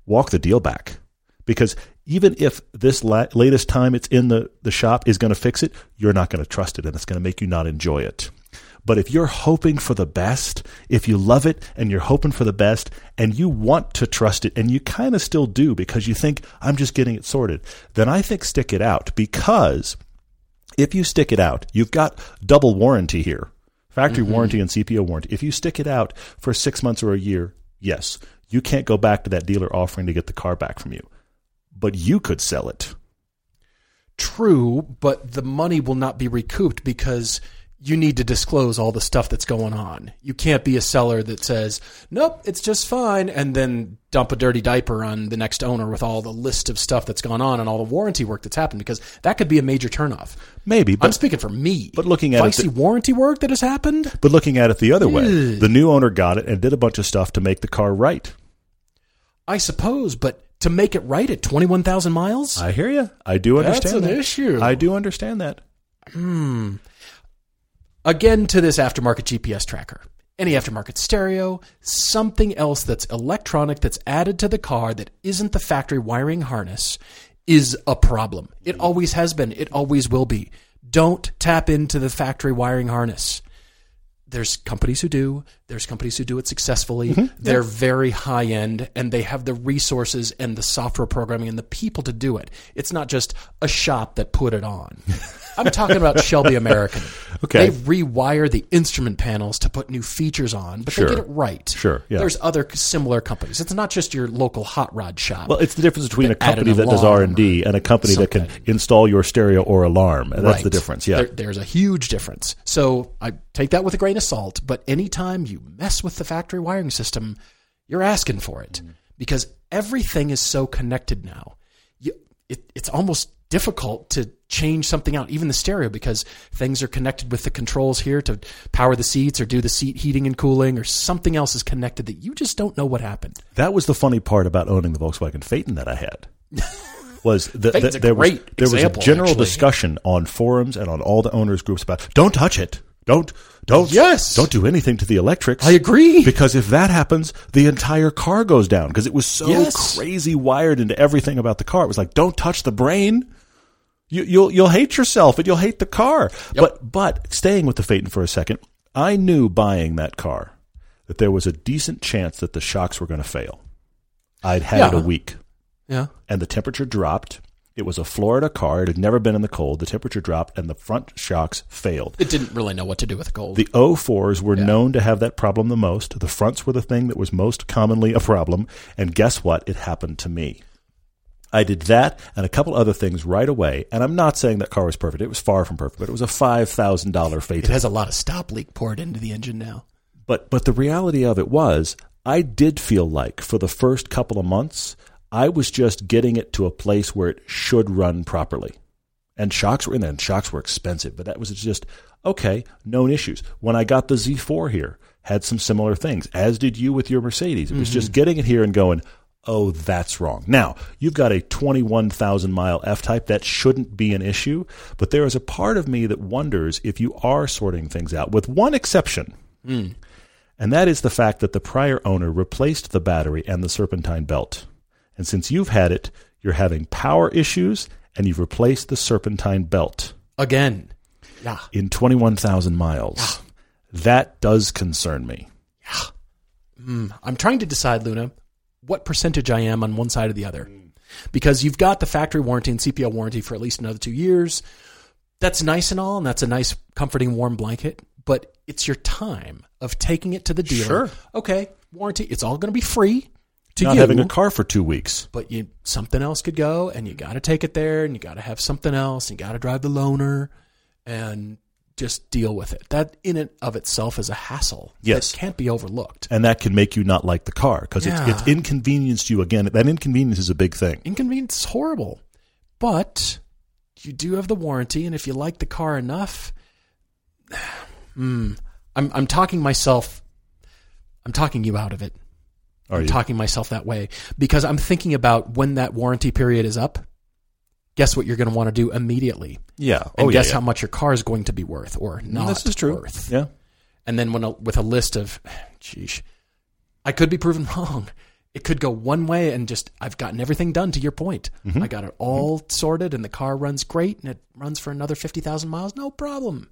Speaker 1: walk the deal back. Because even if this la- latest time it's in the, the shop is going to fix it, you're not going to trust it and it's going to make you not enjoy it. But if you're hoping for the best, if you love it and you're hoping for the best and you want to trust it and you kind of still do because you think I'm just getting it sorted, then I think stick it out because if you stick it out, you've got double warranty here. Factory mm-hmm. warranty and CPO warranty. If you stick it out for 6 months or a year, yes, you can't go back to that dealer offering to get the car back from you. But you could sell it.
Speaker 2: True, but the money will not be recouped because you need to disclose all the stuff that's going on. You can't be a seller that says, "Nope, it's just fine," and then dump a dirty diaper on the next owner with all the list of stuff that's gone on and all the warranty work that's happened because that could be a major turnoff.
Speaker 1: Maybe, but
Speaker 2: I'm speaking for me.
Speaker 1: but looking at it the-
Speaker 2: warranty work that has happened,
Speaker 1: but looking at it the other way, the new owner got it and did a bunch of stuff to make the car right.
Speaker 2: I suppose, but to make it right at 21,000 miles?
Speaker 1: I hear you. I do understand That's
Speaker 2: an
Speaker 1: that.
Speaker 2: issue.
Speaker 1: I do understand that. Hmm.
Speaker 2: Again, to this aftermarket GPS tracker. Any aftermarket stereo, something else that's electronic that's added to the car that isn't the factory wiring harness is a problem. It always has been. It always will be. Don't tap into the factory wiring harness. There's companies who do. There's companies who do it successfully. Mm-hmm. They're very high end and they have the resources and the software programming and the people to do it. It's not just a shop that put it on. I'm talking about Shelby American.
Speaker 1: Okay.
Speaker 2: They rewire the instrument panels to put new features on, but
Speaker 1: Sure.
Speaker 2: they get it right.
Speaker 1: Sure, yeah.
Speaker 2: There's other similar companies. It's not just your local hot rod shop.
Speaker 1: Well, it's the difference between a company that does R and D and a company that can install your stereo or alarm, and that's the difference. Yeah,
Speaker 2: There- there's a huge difference. So I take that with a grain of salt. But anytime you mess with the factory wiring system, you're asking for it
Speaker 1: Mm-hmm.
Speaker 2: because everything is so connected now. You, it, it's almost difficult to change something out, even the stereo, because things are connected with the controls here to power the seats or do the seat heating and cooling, or something else is connected that you just don't know what happened.
Speaker 1: that was the funny part about owning the Volkswagen Phaeton that I had. Was that
Speaker 2: a
Speaker 1: there was there was a general
Speaker 2: actually.
Speaker 1: discussion on forums and on all the owners groups about don't touch it, don't don't
Speaker 2: Yes.
Speaker 1: don't do anything to the electrics.
Speaker 2: I agree.
Speaker 1: because if that happens, the entire car goes down because it was so
Speaker 2: Yes.
Speaker 1: crazy wired into everything about the car. It was like don't touch the brain. You, you'll you'll hate yourself and you'll hate the car. But but staying with the Phaeton for a second, I knew buying that car that there was a decent chance that the shocks were going to fail. I'd had it a week
Speaker 2: Yeah.
Speaker 1: and the temperature dropped. It was a Florida car. It had never been in the cold. The temperature dropped and the front shocks failed.
Speaker 2: It didn't really know what to do with the cold.
Speaker 1: The O4s were known to have that problem the most. The fronts were the thing that was most commonly a problem. And guess what? It happened to me. I did that and a couple other things right away. And I'm not saying that car was perfect. It was far from perfect, but it was a $5,000
Speaker 2: fade.
Speaker 1: it
Speaker 2: has a lot of stop leak poured into the engine now.
Speaker 1: But but the reality of it was, I did feel like for the first couple of months, I was just getting it to a place where it should run properly. And shocks were in there, and shocks were expensive, but that was just okay, known issues. When I got the Z4 here, had some similar things, as did you with your Mercedes. It was mm-hmm. just getting it here and going, oh, that's wrong. Now, you've got a 21,000 mile F type. That shouldn't be an issue, but there is a part of me that wonders if you are sorting things out, with one exception. Hmm. And that is the fact that the prior owner replaced the battery and the serpentine belt. And since you've had it, you're having power issues and you've replaced the serpentine belt
Speaker 2: Again. Yeah.
Speaker 1: in 21,000 miles. That does concern me. Yeah. Hmm.
Speaker 2: I'm trying to decide, Luna, what percentage I am on one side or the other. Because you've got the factory warranty and CPO warranty for at least another two years. That's nice and all, and that's a nice, comforting, warm blanket. But it's your time of taking it to the dealer.
Speaker 1: Sure.
Speaker 2: Okay, warranty. It's all going to be free to
Speaker 1: Not
Speaker 2: you.
Speaker 1: having a car for two weeks.
Speaker 2: but you something else could go, and you got to take it there, and you got to have something else. And you got to drive the loaner, and just deal with it. That in and of itself is a hassle.
Speaker 1: Yes.
Speaker 2: that can't be overlooked.
Speaker 1: And that can make you not like the car because
Speaker 2: Yeah.
Speaker 1: it's, it's inconvenienced you again. That inconvenience is a big thing.
Speaker 2: inconvenience is horrible, but you do have the warranty, and if you like the car enough, hmm, I'm I'm talking myself, I'm talking you out of it.
Speaker 1: Are
Speaker 2: I'm
Speaker 1: you?
Speaker 2: talking myself that way because I'm thinking about when that warranty period is up. Guess what you're going to want to do immediately,
Speaker 1: yeah.
Speaker 2: and
Speaker 1: oh,
Speaker 2: guess
Speaker 1: yeah,
Speaker 2: how much your car is going to be worth or not.
Speaker 1: This is true.
Speaker 2: Worth.
Speaker 1: Yeah.
Speaker 2: And then when a, with a list of, sheesh, I could be proven wrong. It could go one way, and just I've gotten everything done. To your point,
Speaker 1: Mm-hmm.
Speaker 2: I got it all sorted, and the car runs great, and it runs for another fifty thousand miles, no problem.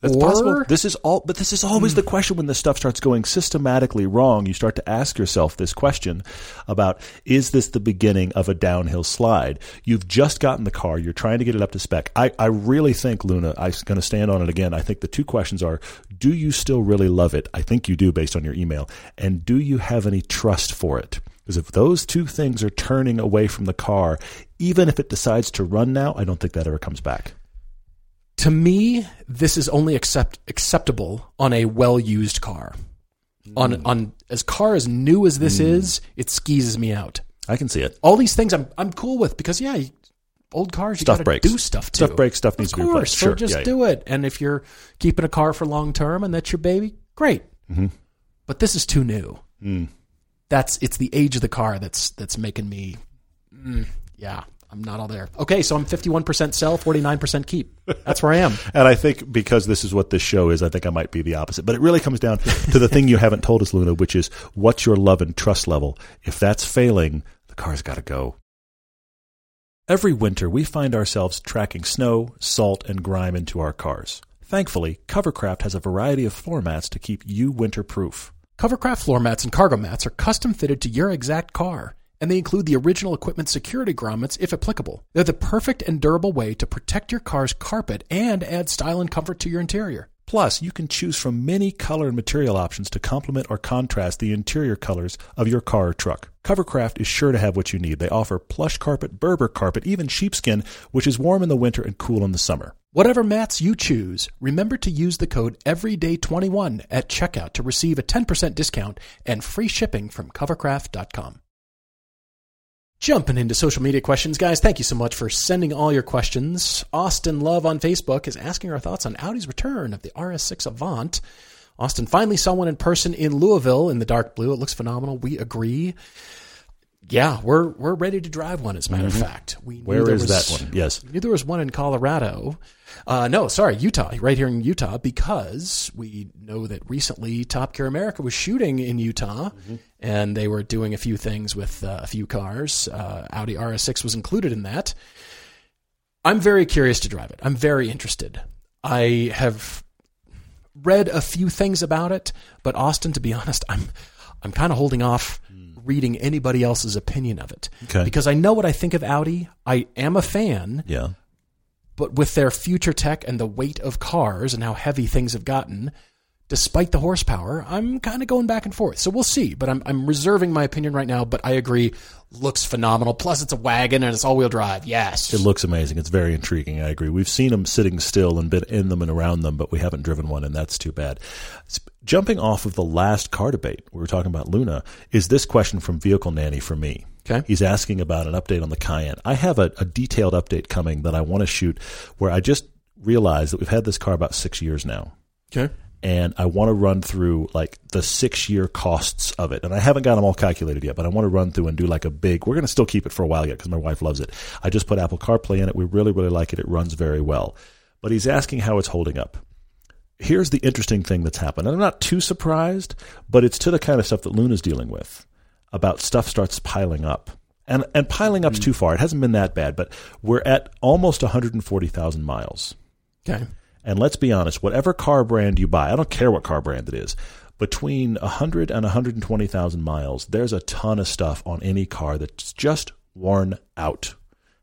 Speaker 1: That's
Speaker 2: Or-
Speaker 1: possible. This is all, but this is always the hmm. question when this stuff starts going systematically wrong. You start to ask yourself this question about: Is this the beginning of a downhill slide? You've just gotten the car. You're trying to get it up to spec. I, I really think, Luna, I'm going to stand on it again. I think the two questions are: Do you still really love it? I think you do, based on your email, and do you have any trust for it? Because if those two things are turning away from the car, even if it decides to run now, I don't think that ever comes back.
Speaker 2: To me, this is only accept acceptable on a well used car. On on as car as new as this is, it skeezes me out.
Speaker 1: I can see it.
Speaker 2: All these things I'm I'm cool with because yeah, old cars you got to do stuff to.
Speaker 1: Stuff breaks, stuff needs
Speaker 2: of
Speaker 1: to be
Speaker 2: course,
Speaker 1: replaced.
Speaker 2: so
Speaker 1: Sure,
Speaker 2: just
Speaker 1: yeah, yeah.
Speaker 2: do it. And if you're keeping a car for long term and that's your baby, great.
Speaker 1: Mm-hmm.
Speaker 2: But this is too new.
Speaker 1: Mm.
Speaker 2: That's it's the age of the car that's that's making me. mm, yeah, I'm not all there. Okay, so I'm 51% sell, 49% keep. That's where I am.
Speaker 1: And I think because this is what this show is, I think I might be the opposite. But it really comes down to the thing you haven't told us, Luna, which is what's your love and trust level? If that's failing, the car's got to go. Every winter, we find ourselves tracking snow, salt, and grime into our cars. Thankfully, Covercraft has a variety of floor mats to keep you winter proof.
Speaker 2: Covercraft floor mats and cargo mats are custom fitted to your exact car, and they include the original equipment security grommets if applicable. They're the perfect and durable way to protect your car's carpet and add style and comfort to your interior.
Speaker 1: Plus, you can choose from many color and material options to complement or contrast the interior colors of your car or truck. Covercraft is sure to have what you need. They offer plush carpet, Berber carpet, even sheepskin, which is warm in the winter and cool in the summer.
Speaker 2: Whatever mats you choose, remember to use the code EVERYDAY21 at checkout to receive a 10% discount and free shipping from covercraft.com. Jumping into social media questions, guys, thank you so much for sending all your questions. Austin Love on Facebook is asking our thoughts on Audi's return of the RS6 Avant. Austin finally saw one in person in Louisville in the dark blue. It looks phenomenal. We agree. Yeah, we're we're ready to drive one. As a matter of fact, we knew
Speaker 1: Mm-hmm. Where is
Speaker 2: was-
Speaker 1: that one? Yes.
Speaker 2: we knew there was one in Colorado. Uh, no, sorry, Utah, right here in Utah, because we know that recently Top Gear America was shooting in Utah, and they were doing a few things with uh, a few cars. Uh, Audi RS6 was included in that. I'm very curious to drive it. I'm very interested. I have read a few things about it, but Austin, to be honest, I'm I'm kind of holding off reading anybody else's opinion of it
Speaker 1: Okay.
Speaker 2: because I know what I think of Audi. I am a fan,
Speaker 1: Yeah.
Speaker 2: But with their future tech and the weight of cars and how heavy things have gotten, despite the horsepower, I'm kind of going back and forth. So we'll see. But I'm, I'm reserving my opinion right now. But I agree, looks phenomenal. Plus, it's a wagon and it's all wheel drive. Yes.
Speaker 1: It looks amazing. It's very intriguing. I agree. We've seen them sitting still and been in them and around them, but we haven't driven one, and that's too bad. Jumping off of the last car debate, we were talking about Luna, is this question from Vehicle Nanny for me.
Speaker 2: Okay.
Speaker 1: He's asking about an update on the Cayenne. I have a, a detailed update coming that I want to shoot where I just realized that we've had this car about six years now.
Speaker 2: Okay.
Speaker 1: and I want to run through like the six year costs of it. And I haven't got them all calculated yet, but I want to run through and do like a big. We're going to still keep it for a while yet because my wife loves it. I just put Apple CarPlay in it. We really, really like it. It runs very well. But he's asking how it's holding up. Here's the interesting thing that's happened. And I'm not too surprised, but it's to the kind of stuff that Luna's dealing with about stuff starts piling up. And, and piling up's too far. It hasn't been that bad, but we're at almost 140,000 miles.
Speaker 2: Okay.
Speaker 1: And let's be honest, whatever car brand you buy, I don't care what car brand it is, between 100 and 120,000 miles, there's a ton of stuff on any car that's just worn out,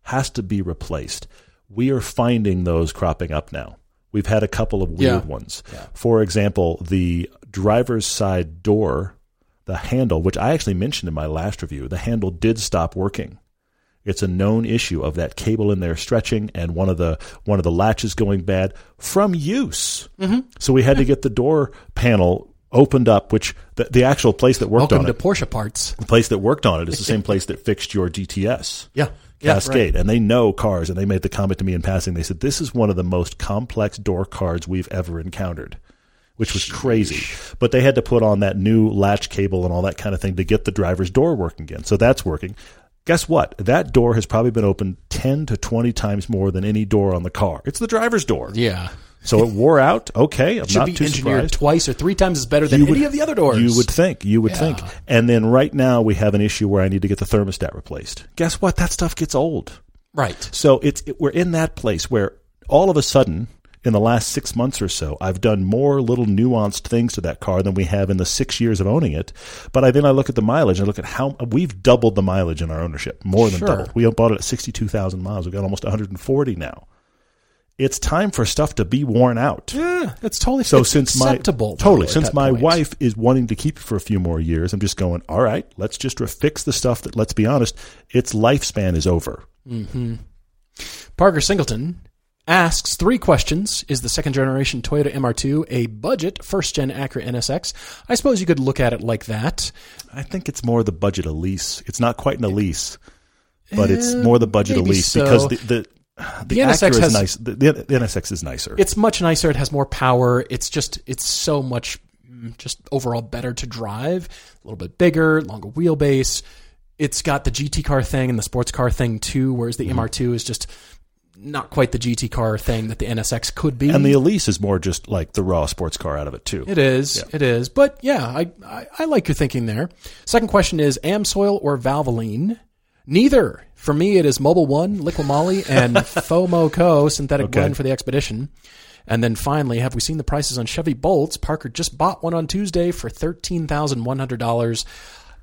Speaker 1: has to be replaced. We are finding those cropping up now. We've had a couple of weird
Speaker 2: Yeah.
Speaker 1: ones.
Speaker 2: Yeah.
Speaker 1: For example, the driver's side door, the handle, which I actually mentioned in my last review, the handle did stop working. It's a known issue of that cable in there stretching and one of the one of the latches going bad from use. Mm-hmm. So we had to get the door panel opened up, which the, the actual place that worked
Speaker 2: Welcome
Speaker 1: on
Speaker 2: to
Speaker 1: it,
Speaker 2: Porsche parts.
Speaker 1: the place that worked on it is the same place that fixed your GTS.
Speaker 2: Yeah. Yeah,
Speaker 1: Cascade, and they know cars, and they made the comment to me in passing. They said this is one of the most complex door cards we've ever encountered, which was crazy. But they had to put on that new latch cable and all that kind of thing to get the driver's door working again. So that's working. Guess what? That door has probably been opened ten to twenty times more than any door on the car. It's the driver's door.
Speaker 2: Yeah.
Speaker 1: So it wore out. Okay, I'm
Speaker 2: Should
Speaker 1: not
Speaker 2: be
Speaker 1: too
Speaker 2: engineered
Speaker 1: surprised.
Speaker 2: twice or three times as better than
Speaker 1: You
Speaker 2: any
Speaker 1: would-
Speaker 2: of the other doors.
Speaker 1: You would think. You would
Speaker 2: Yeah.
Speaker 1: think. And then right now we have an issue where I need to get the thermostat replaced. Guess what? That stuff gets old.
Speaker 2: Right.
Speaker 1: So it's it, we're in that place where all of a sudden, in the last six months or so, I've done more little nuanced things to that car than we have in the six years of owning it. But I then I look at the mileage and I look at how we've doubled the mileage in our ownership, more than
Speaker 2: Sure.
Speaker 1: doubled. We bought it at sixty two thousand miles. We've got almost one hundred and forty now. It's time for stuff to be worn out.
Speaker 2: Yeah, it's totally
Speaker 1: So
Speaker 2: it's
Speaker 1: since my totally since my
Speaker 2: point.
Speaker 1: wife is wanting to keep it for a few more years, I'm just going. All right, let's just fix the stuff that. Let's be honest, its lifespan is over. Mm-hmm.
Speaker 2: Parker Singleton asks three questions. Is the second generation Toyota MR2 a budget first gen Acura NSX? I suppose you could look at it like that.
Speaker 1: I think it's more the budget Elise. It's not quite an Elise, but it's more the budget
Speaker 2: maybe
Speaker 1: Elise
Speaker 2: so.
Speaker 1: because the the, the,
Speaker 2: The NSX has-
Speaker 1: nice. The, the, the NSX is nicer.
Speaker 2: It's much nicer. It has more power. It's just, it's so much, mm, just overall better to drive. A little bit bigger, longer wheelbase. It's got the GT car thing and the sports car thing too, whereas
Speaker 1: Mm-hmm.
Speaker 2: the MR2 is just not quite the GT car thing that the NSX could be.
Speaker 1: and the Elise is more just like the raw sports car out of it too.
Speaker 2: It is. It is. But yeah, I, I, I like your thinking there. Second question is Amsoil or Valvoline? Neither. For me, it is Mobil One, Liqui Moly, and FOMO Co. synthetic
Speaker 1: Okay.
Speaker 2: blend for the Expedition. And then finally, have we seen the prices on Chevy Bolts? Parker just bought one on Tuesday for $13,100.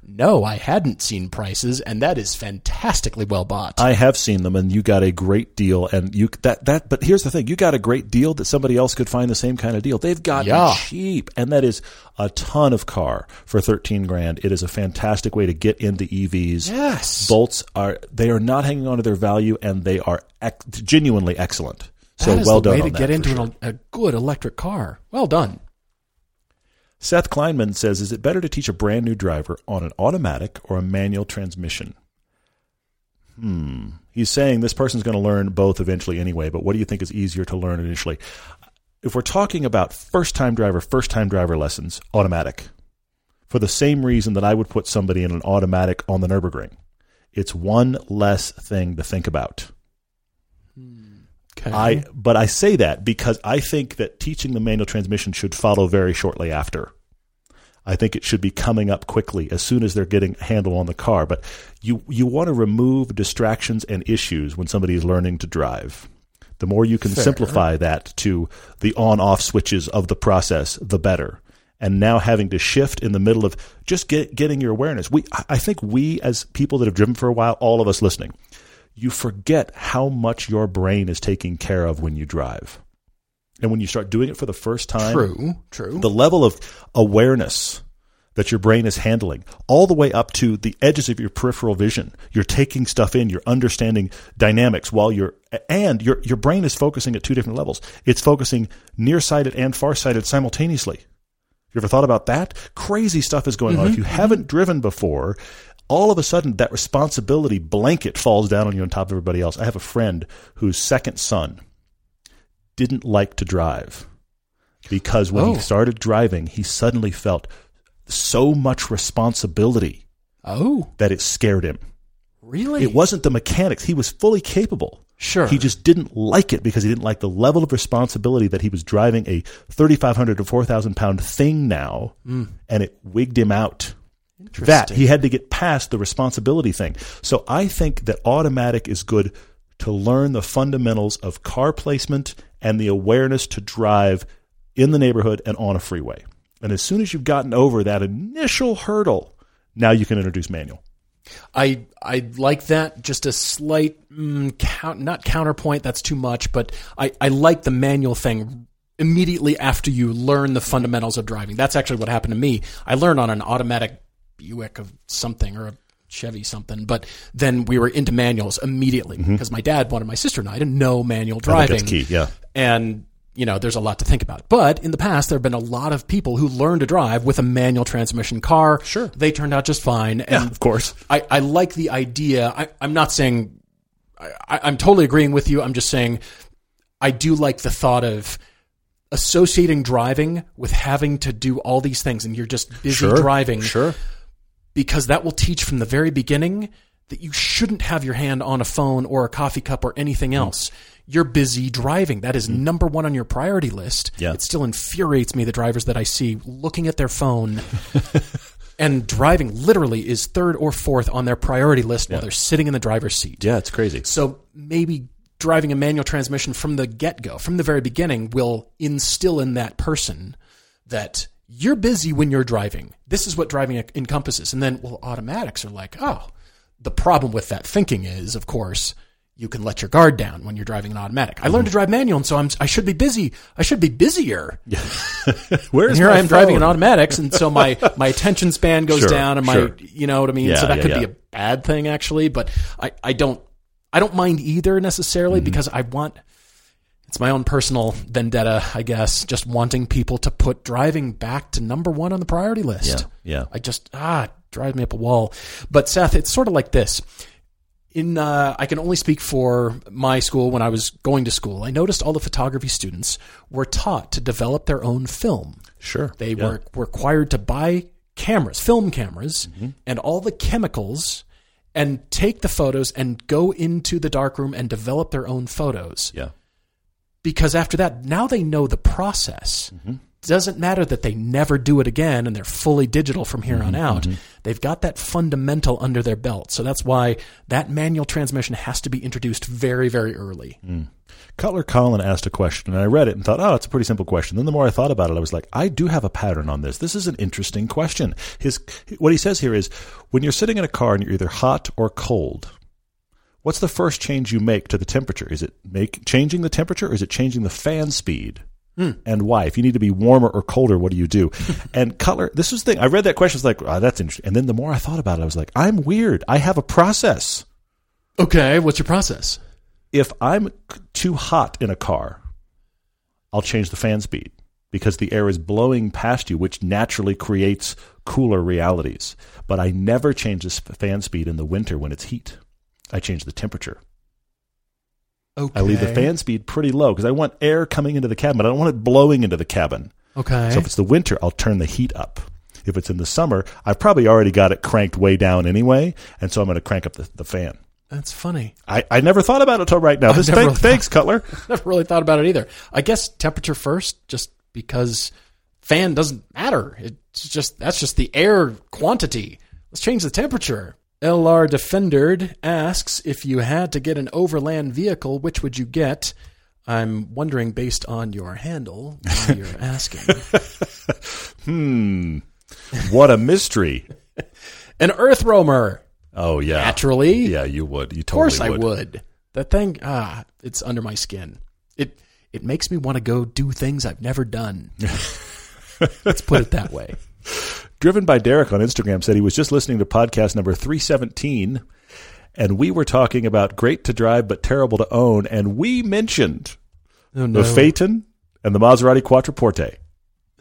Speaker 2: No, I hadn't seen prices, and that is fantastically well bought.
Speaker 1: I have seen them, and you got a great deal. And you that that. But here's the thing: you got a great deal that somebody else could find the same kind of deal. They've got
Speaker 2: Yeah.
Speaker 1: cheap, and that is a ton of car for thirteen grand. It is a fantastic way to get into EVs.
Speaker 2: yes.
Speaker 1: Bolts are they are not hanging on to their value, and they are ec- genuinely excellent. So
Speaker 2: That is
Speaker 1: well
Speaker 2: the
Speaker 1: done
Speaker 2: way to get into
Speaker 1: sure.
Speaker 2: an, a good electric car. Well done.
Speaker 1: Seth Kleinman says, "Is it better to teach a brand new driver on an automatic or a manual transmission?" Hmm. He's saying this person's going to learn both eventually anyway, but what do you think is easier to learn initially? If we're talking about first-time driver, first-time driver lessons, automatic. For the same reason that I would put somebody in an automatic on the Nürburgring. It's one less thing to think about.
Speaker 2: Okay.
Speaker 1: I but I say that because I think that teaching the manual transmission should follow very shortly after. I think it should be coming up quickly as soon as they're getting a handle on the car. But you you want to remove distractions and issues when somebody is learning to drive. The more you can
Speaker 2: Fair.
Speaker 1: simplify that to the on off switches of the process, the better. And now having to shift in the middle of just get, getting your awareness. We I- I think we as people that have driven for a while, all of us listening, you forget how much your brain is taking care of when you drive. And when you start doing it for the first time,
Speaker 2: True, true.
Speaker 1: the level of awareness that your brain is handling, all the way up to the edges of your peripheral vision. You're taking stuff in, you're understanding dynamics while you're, and your, your brain is focusing at two different levels. It's focusing nearsighted and farsighted simultaneously. You ever thought about that? Crazy stuff is going on. If mm-hmm, you haven't mm-hmm. driven before, all of a sudden that responsibility blanket falls down on you on top of everybody else. I have a friend whose second son didn't like to drive because when
Speaker 2: Oh.
Speaker 1: he started driving, he suddenly felt so much responsibility
Speaker 2: oh,
Speaker 1: that it scared him.
Speaker 2: really?
Speaker 1: It wasn't the mechanics. He was fully capable.
Speaker 2: Sure.
Speaker 1: He just didn't like it because he didn't like the level of responsibility that he was driving a 3,500 to 4,000 pound thing now, mm. and it wigged him out. That he had to get past the responsibility thing. So I think that automatic is good to learn the fundamentals of car placement and the awareness to drive in the neighborhood and on a freeway. And as soon as you've gotten over that initial hurdle, now you can introduce manual.
Speaker 2: I I like that. Just a slight mm, count, not counterpoint. That's too much. But I I like the manual thing immediately after you learn the fundamentals of driving. That's actually what happened to me. I learned on an automatic Buick of something or a Chevy something, but then we were into manuals immediately because my dad wanted my sister and I to know manual
Speaker 1: Mm-hmm.
Speaker 2: Driving.
Speaker 1: that's key. Yeah.
Speaker 2: and you know there's a lot to think about but in the past there have been a lot of people who learned to drive with a manual transmission car
Speaker 1: Sure.
Speaker 2: they turned out just fine and
Speaker 1: of course.
Speaker 2: I, I like the idea I, i'm not saying I- i'm totally agreeing with you i'm just saying i do like the thought of associating driving with having to do all these things and you're just busy
Speaker 1: Sure.
Speaker 2: driving
Speaker 1: Sure.
Speaker 2: Because that will teach from the very beginning that you shouldn't have your hand on a phone or a coffee cup or anything mm. else. You're busy driving. That is mm. number one on your priority list.
Speaker 1: Yeah.
Speaker 2: It still infuriates me, the drivers that I see looking at their phone and driving literally is third or fourth on their priority list while they're sitting in the driver's seat.
Speaker 1: Yeah, it's crazy.
Speaker 2: So maybe driving a manual transmission from the get go, from the very beginning, will instill in that person that you're busy when you're driving. This is what driving encompasses. And then, well, automatics are like, oh, the problem with that thinking is, of course, you can let your guard down when you're driving an automatic. I learned to drive manual, and so I'm, I should be busy. I should be busier.
Speaker 1: Where's
Speaker 2: And here I am driving an automatics, and so my, my attention span goes
Speaker 1: Sure,
Speaker 2: down, and my
Speaker 1: sure.
Speaker 2: you know what I mean.
Speaker 1: Yeah,
Speaker 2: so that
Speaker 1: yeah,
Speaker 2: could be a bad thing actually, but I, I don't I don't mind either necessarily
Speaker 1: Mm-hmm.
Speaker 2: because I want It's my own personal vendetta, I guess, just wanting people to put driving back to number one on the priority list.
Speaker 1: Yeah, yeah.
Speaker 2: I just ah drives me up a wall. But Seth, it's sort of like this. In uh, I can only speak for my school when I was going to school. I noticed all the photography students were taught to develop their own film.
Speaker 1: Sure.
Speaker 2: They
Speaker 1: yeah.
Speaker 2: were required to buy cameras, film cameras,
Speaker 1: Mm-hmm.
Speaker 2: and all the chemicals and take the photos and go into the darkroom and develop their own photos.
Speaker 1: Yeah.
Speaker 2: Because after that, now they know the process.
Speaker 1: Mm-hmm.
Speaker 2: Doesn't matter that they never do it again and they're fully digital from here
Speaker 1: Mm-hmm.
Speaker 2: on out. They've got that fundamental under their belt. So that's why that manual transmission has to be introduced very, very early.
Speaker 1: Mm. Cutler Collin asked a question, and I read it and thought, oh, it's a pretty simple question. Then the more I thought about it, I was like, I do have a pattern on this. This is an interesting question. His what he says here is, when you're sitting in a car and you're either hot or cold, what's the first change you make to the temperature? Is it make changing the temperature, or is it changing the fan speed? Hmm. And why? If you need to be warmer or colder, what do you do? and Cutler, this was the thing. I read that question. I was like, oh, that's interesting. And then the more I thought about it, I was like, I'm weird. I have a process.
Speaker 2: Okay, what's your process?
Speaker 1: if I'm too hot in a car, I'll change the fan speed because the air is blowing past you, which naturally creates cooler realities. But I never change the fan speed in the winter when it's heat. I change the temperature.
Speaker 2: Okay.
Speaker 1: I leave the fan speed pretty low because I want air coming into the cabin. but I don't want it blowing into the cabin.
Speaker 2: Okay.
Speaker 1: So if it's the winter, I'll turn the heat up. If it's in the summer, I've probably already got it cranked way down anyway, and so I'm going to crank up the, the fan.
Speaker 2: That's funny.
Speaker 1: I, I never thought about it until right now. This,
Speaker 2: never
Speaker 1: thank-
Speaker 2: really
Speaker 1: thanks, Cutler.
Speaker 2: Never really thought about it either. I guess temperature first, just because fan doesn't matter. It's just that's just the air quantity. Let's change the temperature. LR Defender asks if you had to get an overland vehicle, which would you get? I'm wondering, based on your handle, why you're asking.
Speaker 1: Hmm. What a mystery.
Speaker 2: An Earth Roamer,
Speaker 1: Oh yeah.
Speaker 2: naturally.
Speaker 1: Yeah, you would. You totally
Speaker 2: Of course
Speaker 1: totally
Speaker 2: I would. That thing, ah, it's under my skin. It it makes me want to go do things I've never done. Let's put it that way.
Speaker 1: Driven by Derek on Instagram said he was just listening to podcast number 317 and we were talking about great to drive but terrible to own and we mentioned
Speaker 2: Oh no.
Speaker 1: the Phaeton and the Maserati Quattroporte.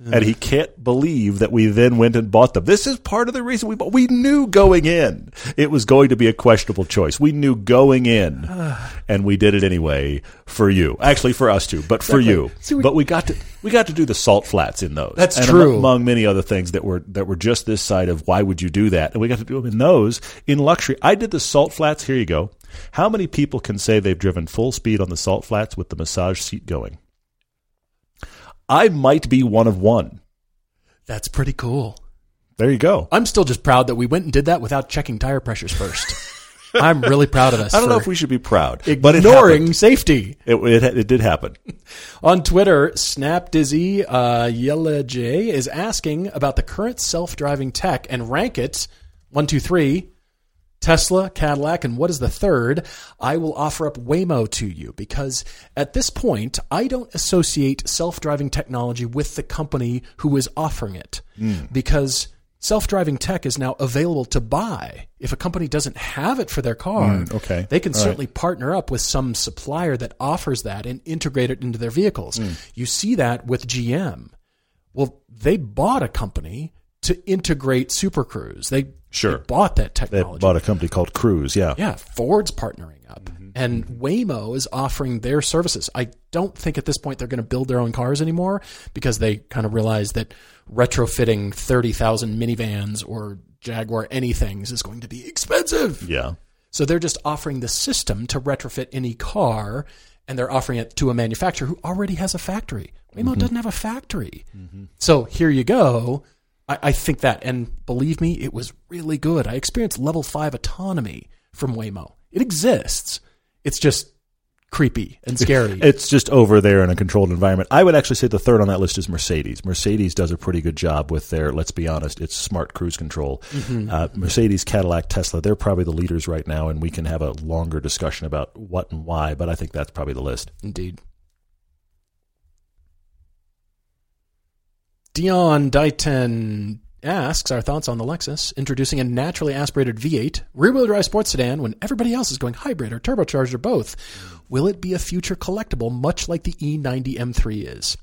Speaker 1: And he can't believe that we then went and bought them. This is part of the reason we bought. We knew going in it was going to be a questionable choice. We knew going in, and we did it anyway for you. Actually, for us too, but for
Speaker 2: Exactly.
Speaker 1: you.
Speaker 2: See, we-
Speaker 1: but we got to we got to do the salt flats in those.
Speaker 2: That's
Speaker 1: and
Speaker 2: true.
Speaker 1: Among many other things that were that were just this side of why would you do that, and we got to do them in those in luxury. I did the salt flats. Here you go. How many people can say they've driven full speed on the salt flats with the massage seat going? I might be one of one.
Speaker 2: That's pretty cool.
Speaker 1: There you go.
Speaker 2: I'm still just proud that we went and did that without checking tire pressures first. I'm really proud of us.
Speaker 1: I don't know if we should be proud, but
Speaker 2: ignoring safety.
Speaker 1: It, it, it did happen.
Speaker 2: On Twitter, Snap Dizzy uh, Yella J is asking about the current self-driving tech and rank it one, two, three. Tesla, Cadillac, and what is the third? I will offer up Waymo to you because at this point, I don't associate self driving technology with the company who is offering it hmm. because self driving tech is now available to buy. If a company doesn't have it for their car, hmm,
Speaker 1: okay.
Speaker 2: they can
Speaker 1: All right.
Speaker 2: certainly partner up with some supplier that offers that and integrate it into their vehicles. Hmm. You see that with GM. Well, they bought a company to integrate Super Cruise. They,
Speaker 1: Sure.
Speaker 2: they bought that technology.
Speaker 1: They bought a company called Cruise. Yeah.
Speaker 2: yeah, Ford's partnering up. Mm-hmm. And Waymo is offering their services. I don't think at this point they're going to build their own cars anymore because they kind of realize that retrofitting 30,000 minivans or Jaguar anythings is going to be expensive.
Speaker 1: Yeah.
Speaker 2: So they're just offering the system to retrofit any car, and they're offering it to a manufacturer who already has a factory. Waymo mm-hmm. doesn't have a factory. Mm-hmm. So here you go. I, I think that, and believe me, it was really good. I experienced level five autonomy from Waymo. It exists. It's just creepy and scary.
Speaker 1: It's just over there in a controlled environment. I would actually say the third on that list is Mercedes. Mercedes does a pretty good job with their, let's be honest, it's smart cruise control. Uh, Mercedes, Cadillac, Tesla, they're probably the leaders right now, and we can have a longer discussion about what and why, but I think that's probably the list.
Speaker 2: Indeed. Dion Dighton asks our thoughts on the Lexus introducing a naturally aspirated V8 rear-wheel drive sports sedan when everybody else is going hybrid or turbocharged or both. Will it be a future collectible much like the E E90 M3 is?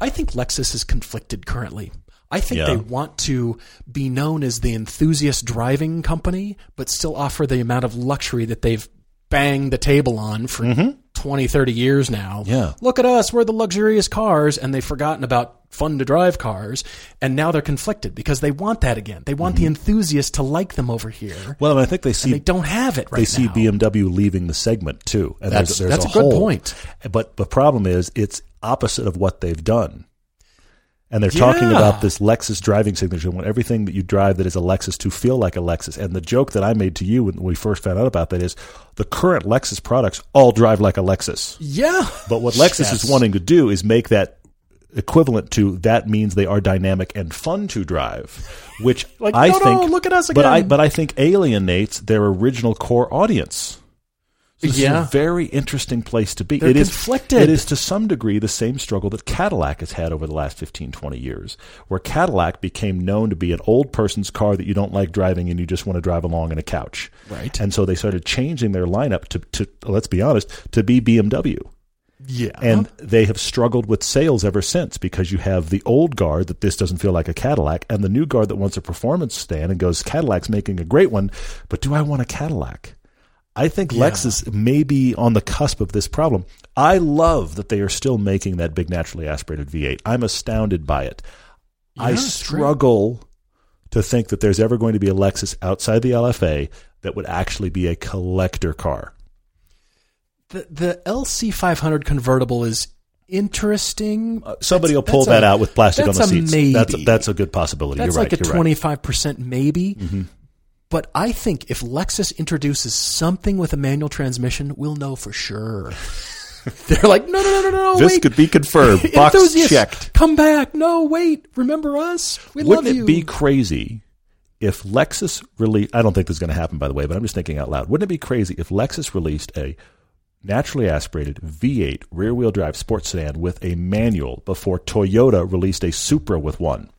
Speaker 2: I think Lexus is conflicted currently. I think
Speaker 1: Yeah.
Speaker 2: they want to be known as the enthusiast driving company, but still offer the amount of luxury that they've banged the table on for 20, 30 years now.
Speaker 1: Mm-hmm. Yeah.
Speaker 2: Look at us, we're the luxurious cars, and they've forgotten about fun to drive cars, and now they're conflicted because they want that again. They want the mm-hmm. enthusiast to like them over here.
Speaker 1: Well, and I think they see
Speaker 2: They don't have it right
Speaker 1: they see
Speaker 2: now.
Speaker 1: BMW leaving the segment too. And
Speaker 2: That's-
Speaker 1: there's, there's
Speaker 2: that's a good
Speaker 1: hole.
Speaker 2: point.
Speaker 1: But the problem is it's opposite of what they've done. And they're talking about this Lexus driving signature. and want everything that you drive that is a Lexus to feel like a Lexus. And the joke that I made to you when we first found out about that is the current Lexus products all drive like a Lexus.
Speaker 2: yeah.
Speaker 1: But what Lexus
Speaker 2: Yes.
Speaker 1: is wanting to do is make that equivalent to that means they are dynamic and fun to drive, which
Speaker 2: Like,
Speaker 1: I
Speaker 2: no, no,
Speaker 1: think
Speaker 2: look at us
Speaker 1: But I but I think alienates their original core audience. So this
Speaker 2: Yeah.
Speaker 1: is a very interesting place to be.
Speaker 2: They're
Speaker 1: It is
Speaker 2: conflicted.
Speaker 1: It is to some degree the same struggle that Cadillac has had over the last 15, 20 years, where Cadillac became known to be an old person's car that you don't like driving and you just want to drive along in a couch.
Speaker 2: Right.
Speaker 1: And so they started changing their lineup to, to let's be honest, to be BMW.
Speaker 2: Yeah.
Speaker 1: And they have struggled with sales ever since because you have the old guard that this doesn't feel like a Cadillac and the new guard that wants a performance stand and goes, Cadillac's making a great one, but do I want a Cadillac? I think
Speaker 2: Yeah.
Speaker 1: Lexus may be on the cusp of this problem. I love that they are still making that big naturally aspirated V8. I'm astounded by it. I
Speaker 2: Yeah, great.
Speaker 1: struggle to think that there's ever going to be a Lexus outside the LFA that would actually be a collector car.
Speaker 2: The the LC 500 convertible is interesting.
Speaker 1: Somebody will pull that
Speaker 2: a-
Speaker 1: out with plastic on the seats.
Speaker 2: maybe.
Speaker 1: That's a, that's a good possibility.
Speaker 2: That's
Speaker 1: You're
Speaker 2: like
Speaker 1: right.
Speaker 2: a twenty five percent maybe.
Speaker 1: Mm-hmm.
Speaker 2: But I think if Lexus introduces something with a manual transmission, we'll know for sure. They're like, no, no, no, no, no.
Speaker 1: This
Speaker 2: wait.
Speaker 1: could be confirmed. Box checked.
Speaker 2: Come back. No, wait. Remember us? We
Speaker 1: Wouldn't
Speaker 2: love
Speaker 1: it be crazy if Lexus released? I don't think this is going to happen, by the way, but I'm just thinking out loud. Wouldn't it be crazy if Lexus released a naturally aspirated V8 rear-wheel drive sports sedan with a manual before Toyota released a Supra with one?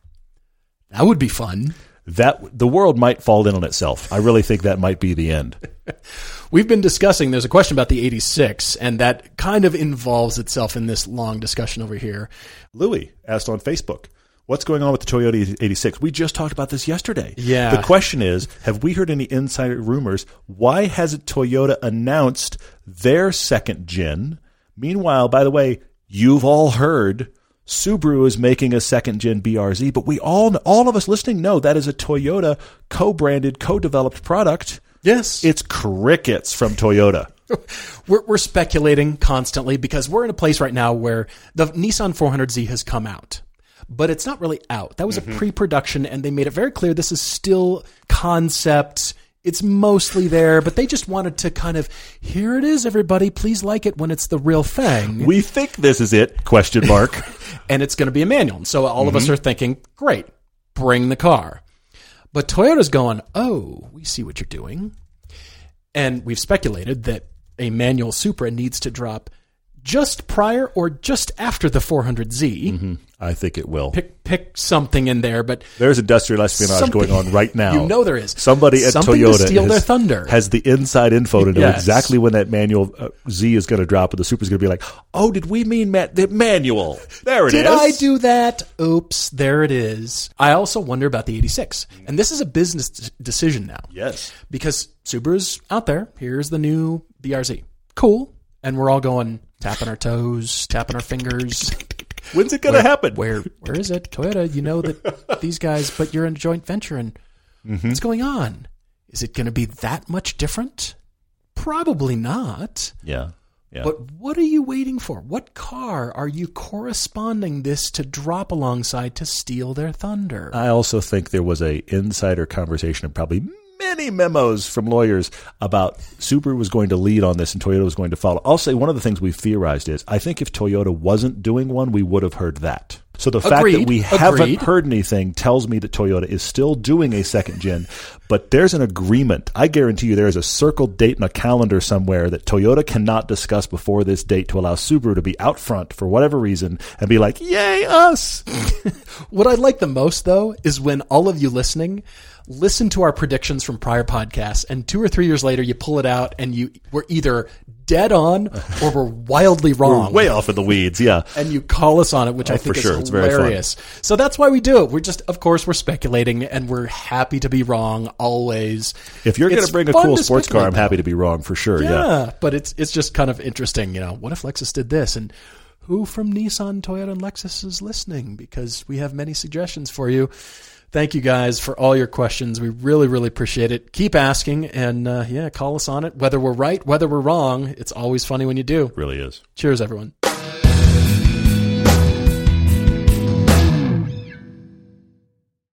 Speaker 2: that would be fun.
Speaker 1: That the world might fall in on itself. I really think that might be the end.
Speaker 2: We've been discussing, there's a question about the 86, and that kind of involves itself in this long discussion over here.
Speaker 1: Louis asked on Facebook, "What's going on with the Toyota 86?" We just talked about this yesterday.
Speaker 2: Yeah.
Speaker 1: The question is, have we heard any insider rumors? Why hasn't Toyota announced their second gen? Meanwhile, by the way, you've all heard Subaru is making a second gen BRZ, but we all all of us listening know that is a Toyota co-branded, co-developed product.
Speaker 2: Yes.
Speaker 1: It's crickets from Toyota.
Speaker 2: we're, we're speculating constantly because we're in a place right now where the Nissan 400Z has come out, but it's not really out. That was a mm-hmm. pre-production, and they made it very clear this is still concept. It's mostly there, but they just wanted to kind of here it is, everybody. Please like it when it's the real thing,
Speaker 1: We think this is it? Question mark.
Speaker 2: and it's going to be a manual. And so all of us mm-hmm. are thinking, great, bring the car. But Toyota's going, oh, we see what you're doing. And we've speculated that a manual Supra needs to drop just prior or just after the 400Z.
Speaker 1: I think it will.
Speaker 2: Pick pick something in there, but
Speaker 1: There's industrial espionage
Speaker 2: Something-
Speaker 1: going on right now.
Speaker 2: You know there is.
Speaker 1: Somebody at
Speaker 2: Something to
Speaker 1: Toyota
Speaker 2: steal
Speaker 1: has,
Speaker 2: their thunder.
Speaker 1: has the inside info to know
Speaker 2: Yes.
Speaker 1: exactly when that manual uh, Z is going to drop, and the Supra's going to be like, "Oh, did we mean ma- the manual? There it is."
Speaker 2: Did I do that? Oops, there it is. I also wonder about the 86. And this is a business d- decision now.
Speaker 1: Yes.
Speaker 2: because Subaru's out there. Here's the new BRZ. Cool. And we're all going tapping our toes, tapping our fingers.
Speaker 1: When's it going to happen?
Speaker 2: Where where is it? Toyota, you know that these guys, but you're in a joint venture and
Speaker 1: Mm-hmm.
Speaker 2: what's going on? Is it going to be that much different? Probably not.
Speaker 1: Yeah. Yeah.
Speaker 2: But what are you waiting for? What car are you corresponding this to drop alongside to steal their thunder?
Speaker 1: I also think there was a insider conversation of probably many memos from lawyers about Subaru was going to lead on this and Toyota was going to follow. I'll say one of the things we've theorized is I think if Toyota wasn't doing one, we would have heard that. So the fact
Speaker 2: Agreed.
Speaker 1: that we haven't
Speaker 2: Agreed.
Speaker 1: heard anything tells me that Toyota is still doing a second gen, but there's an agreement. I guarantee you there is a circled date in a calendar somewhere that Toyota cannot discuss before this date to allow Subaru to be out front for whatever reason and be like, "Yay us!"
Speaker 2: What I like the most, though, is when all of you listening listen to our predictions from prior podcasts, and two or three years later, you pull it out and you were either dead on or were wildly wrong.
Speaker 1: Way off in the weeds, yeah.
Speaker 2: and you call us on it, which I oh, think
Speaker 1: Oh, for sure.
Speaker 2: is
Speaker 1: very
Speaker 2: hilarious. So that's why we do it. We're just, of course, we're speculating, and we're happy to be wrong always.
Speaker 1: If you're going to bring a cool sports car, I'm happy to be wrong for sure.
Speaker 2: yeah.
Speaker 1: Yeah.
Speaker 2: but it's it's just kind of interesting. You know, what if Lexus did this, and who from Nissan, Toyota, and Lexus is listening? Because we have many suggestions for you. Thank you guys for all your questions. We really, really appreciate it. Keep asking, and uh, yeah, call us on it. Whether we're right, whether we're wrong, it's always funny when you do.
Speaker 1: Really is.
Speaker 2: Cheers, everyone.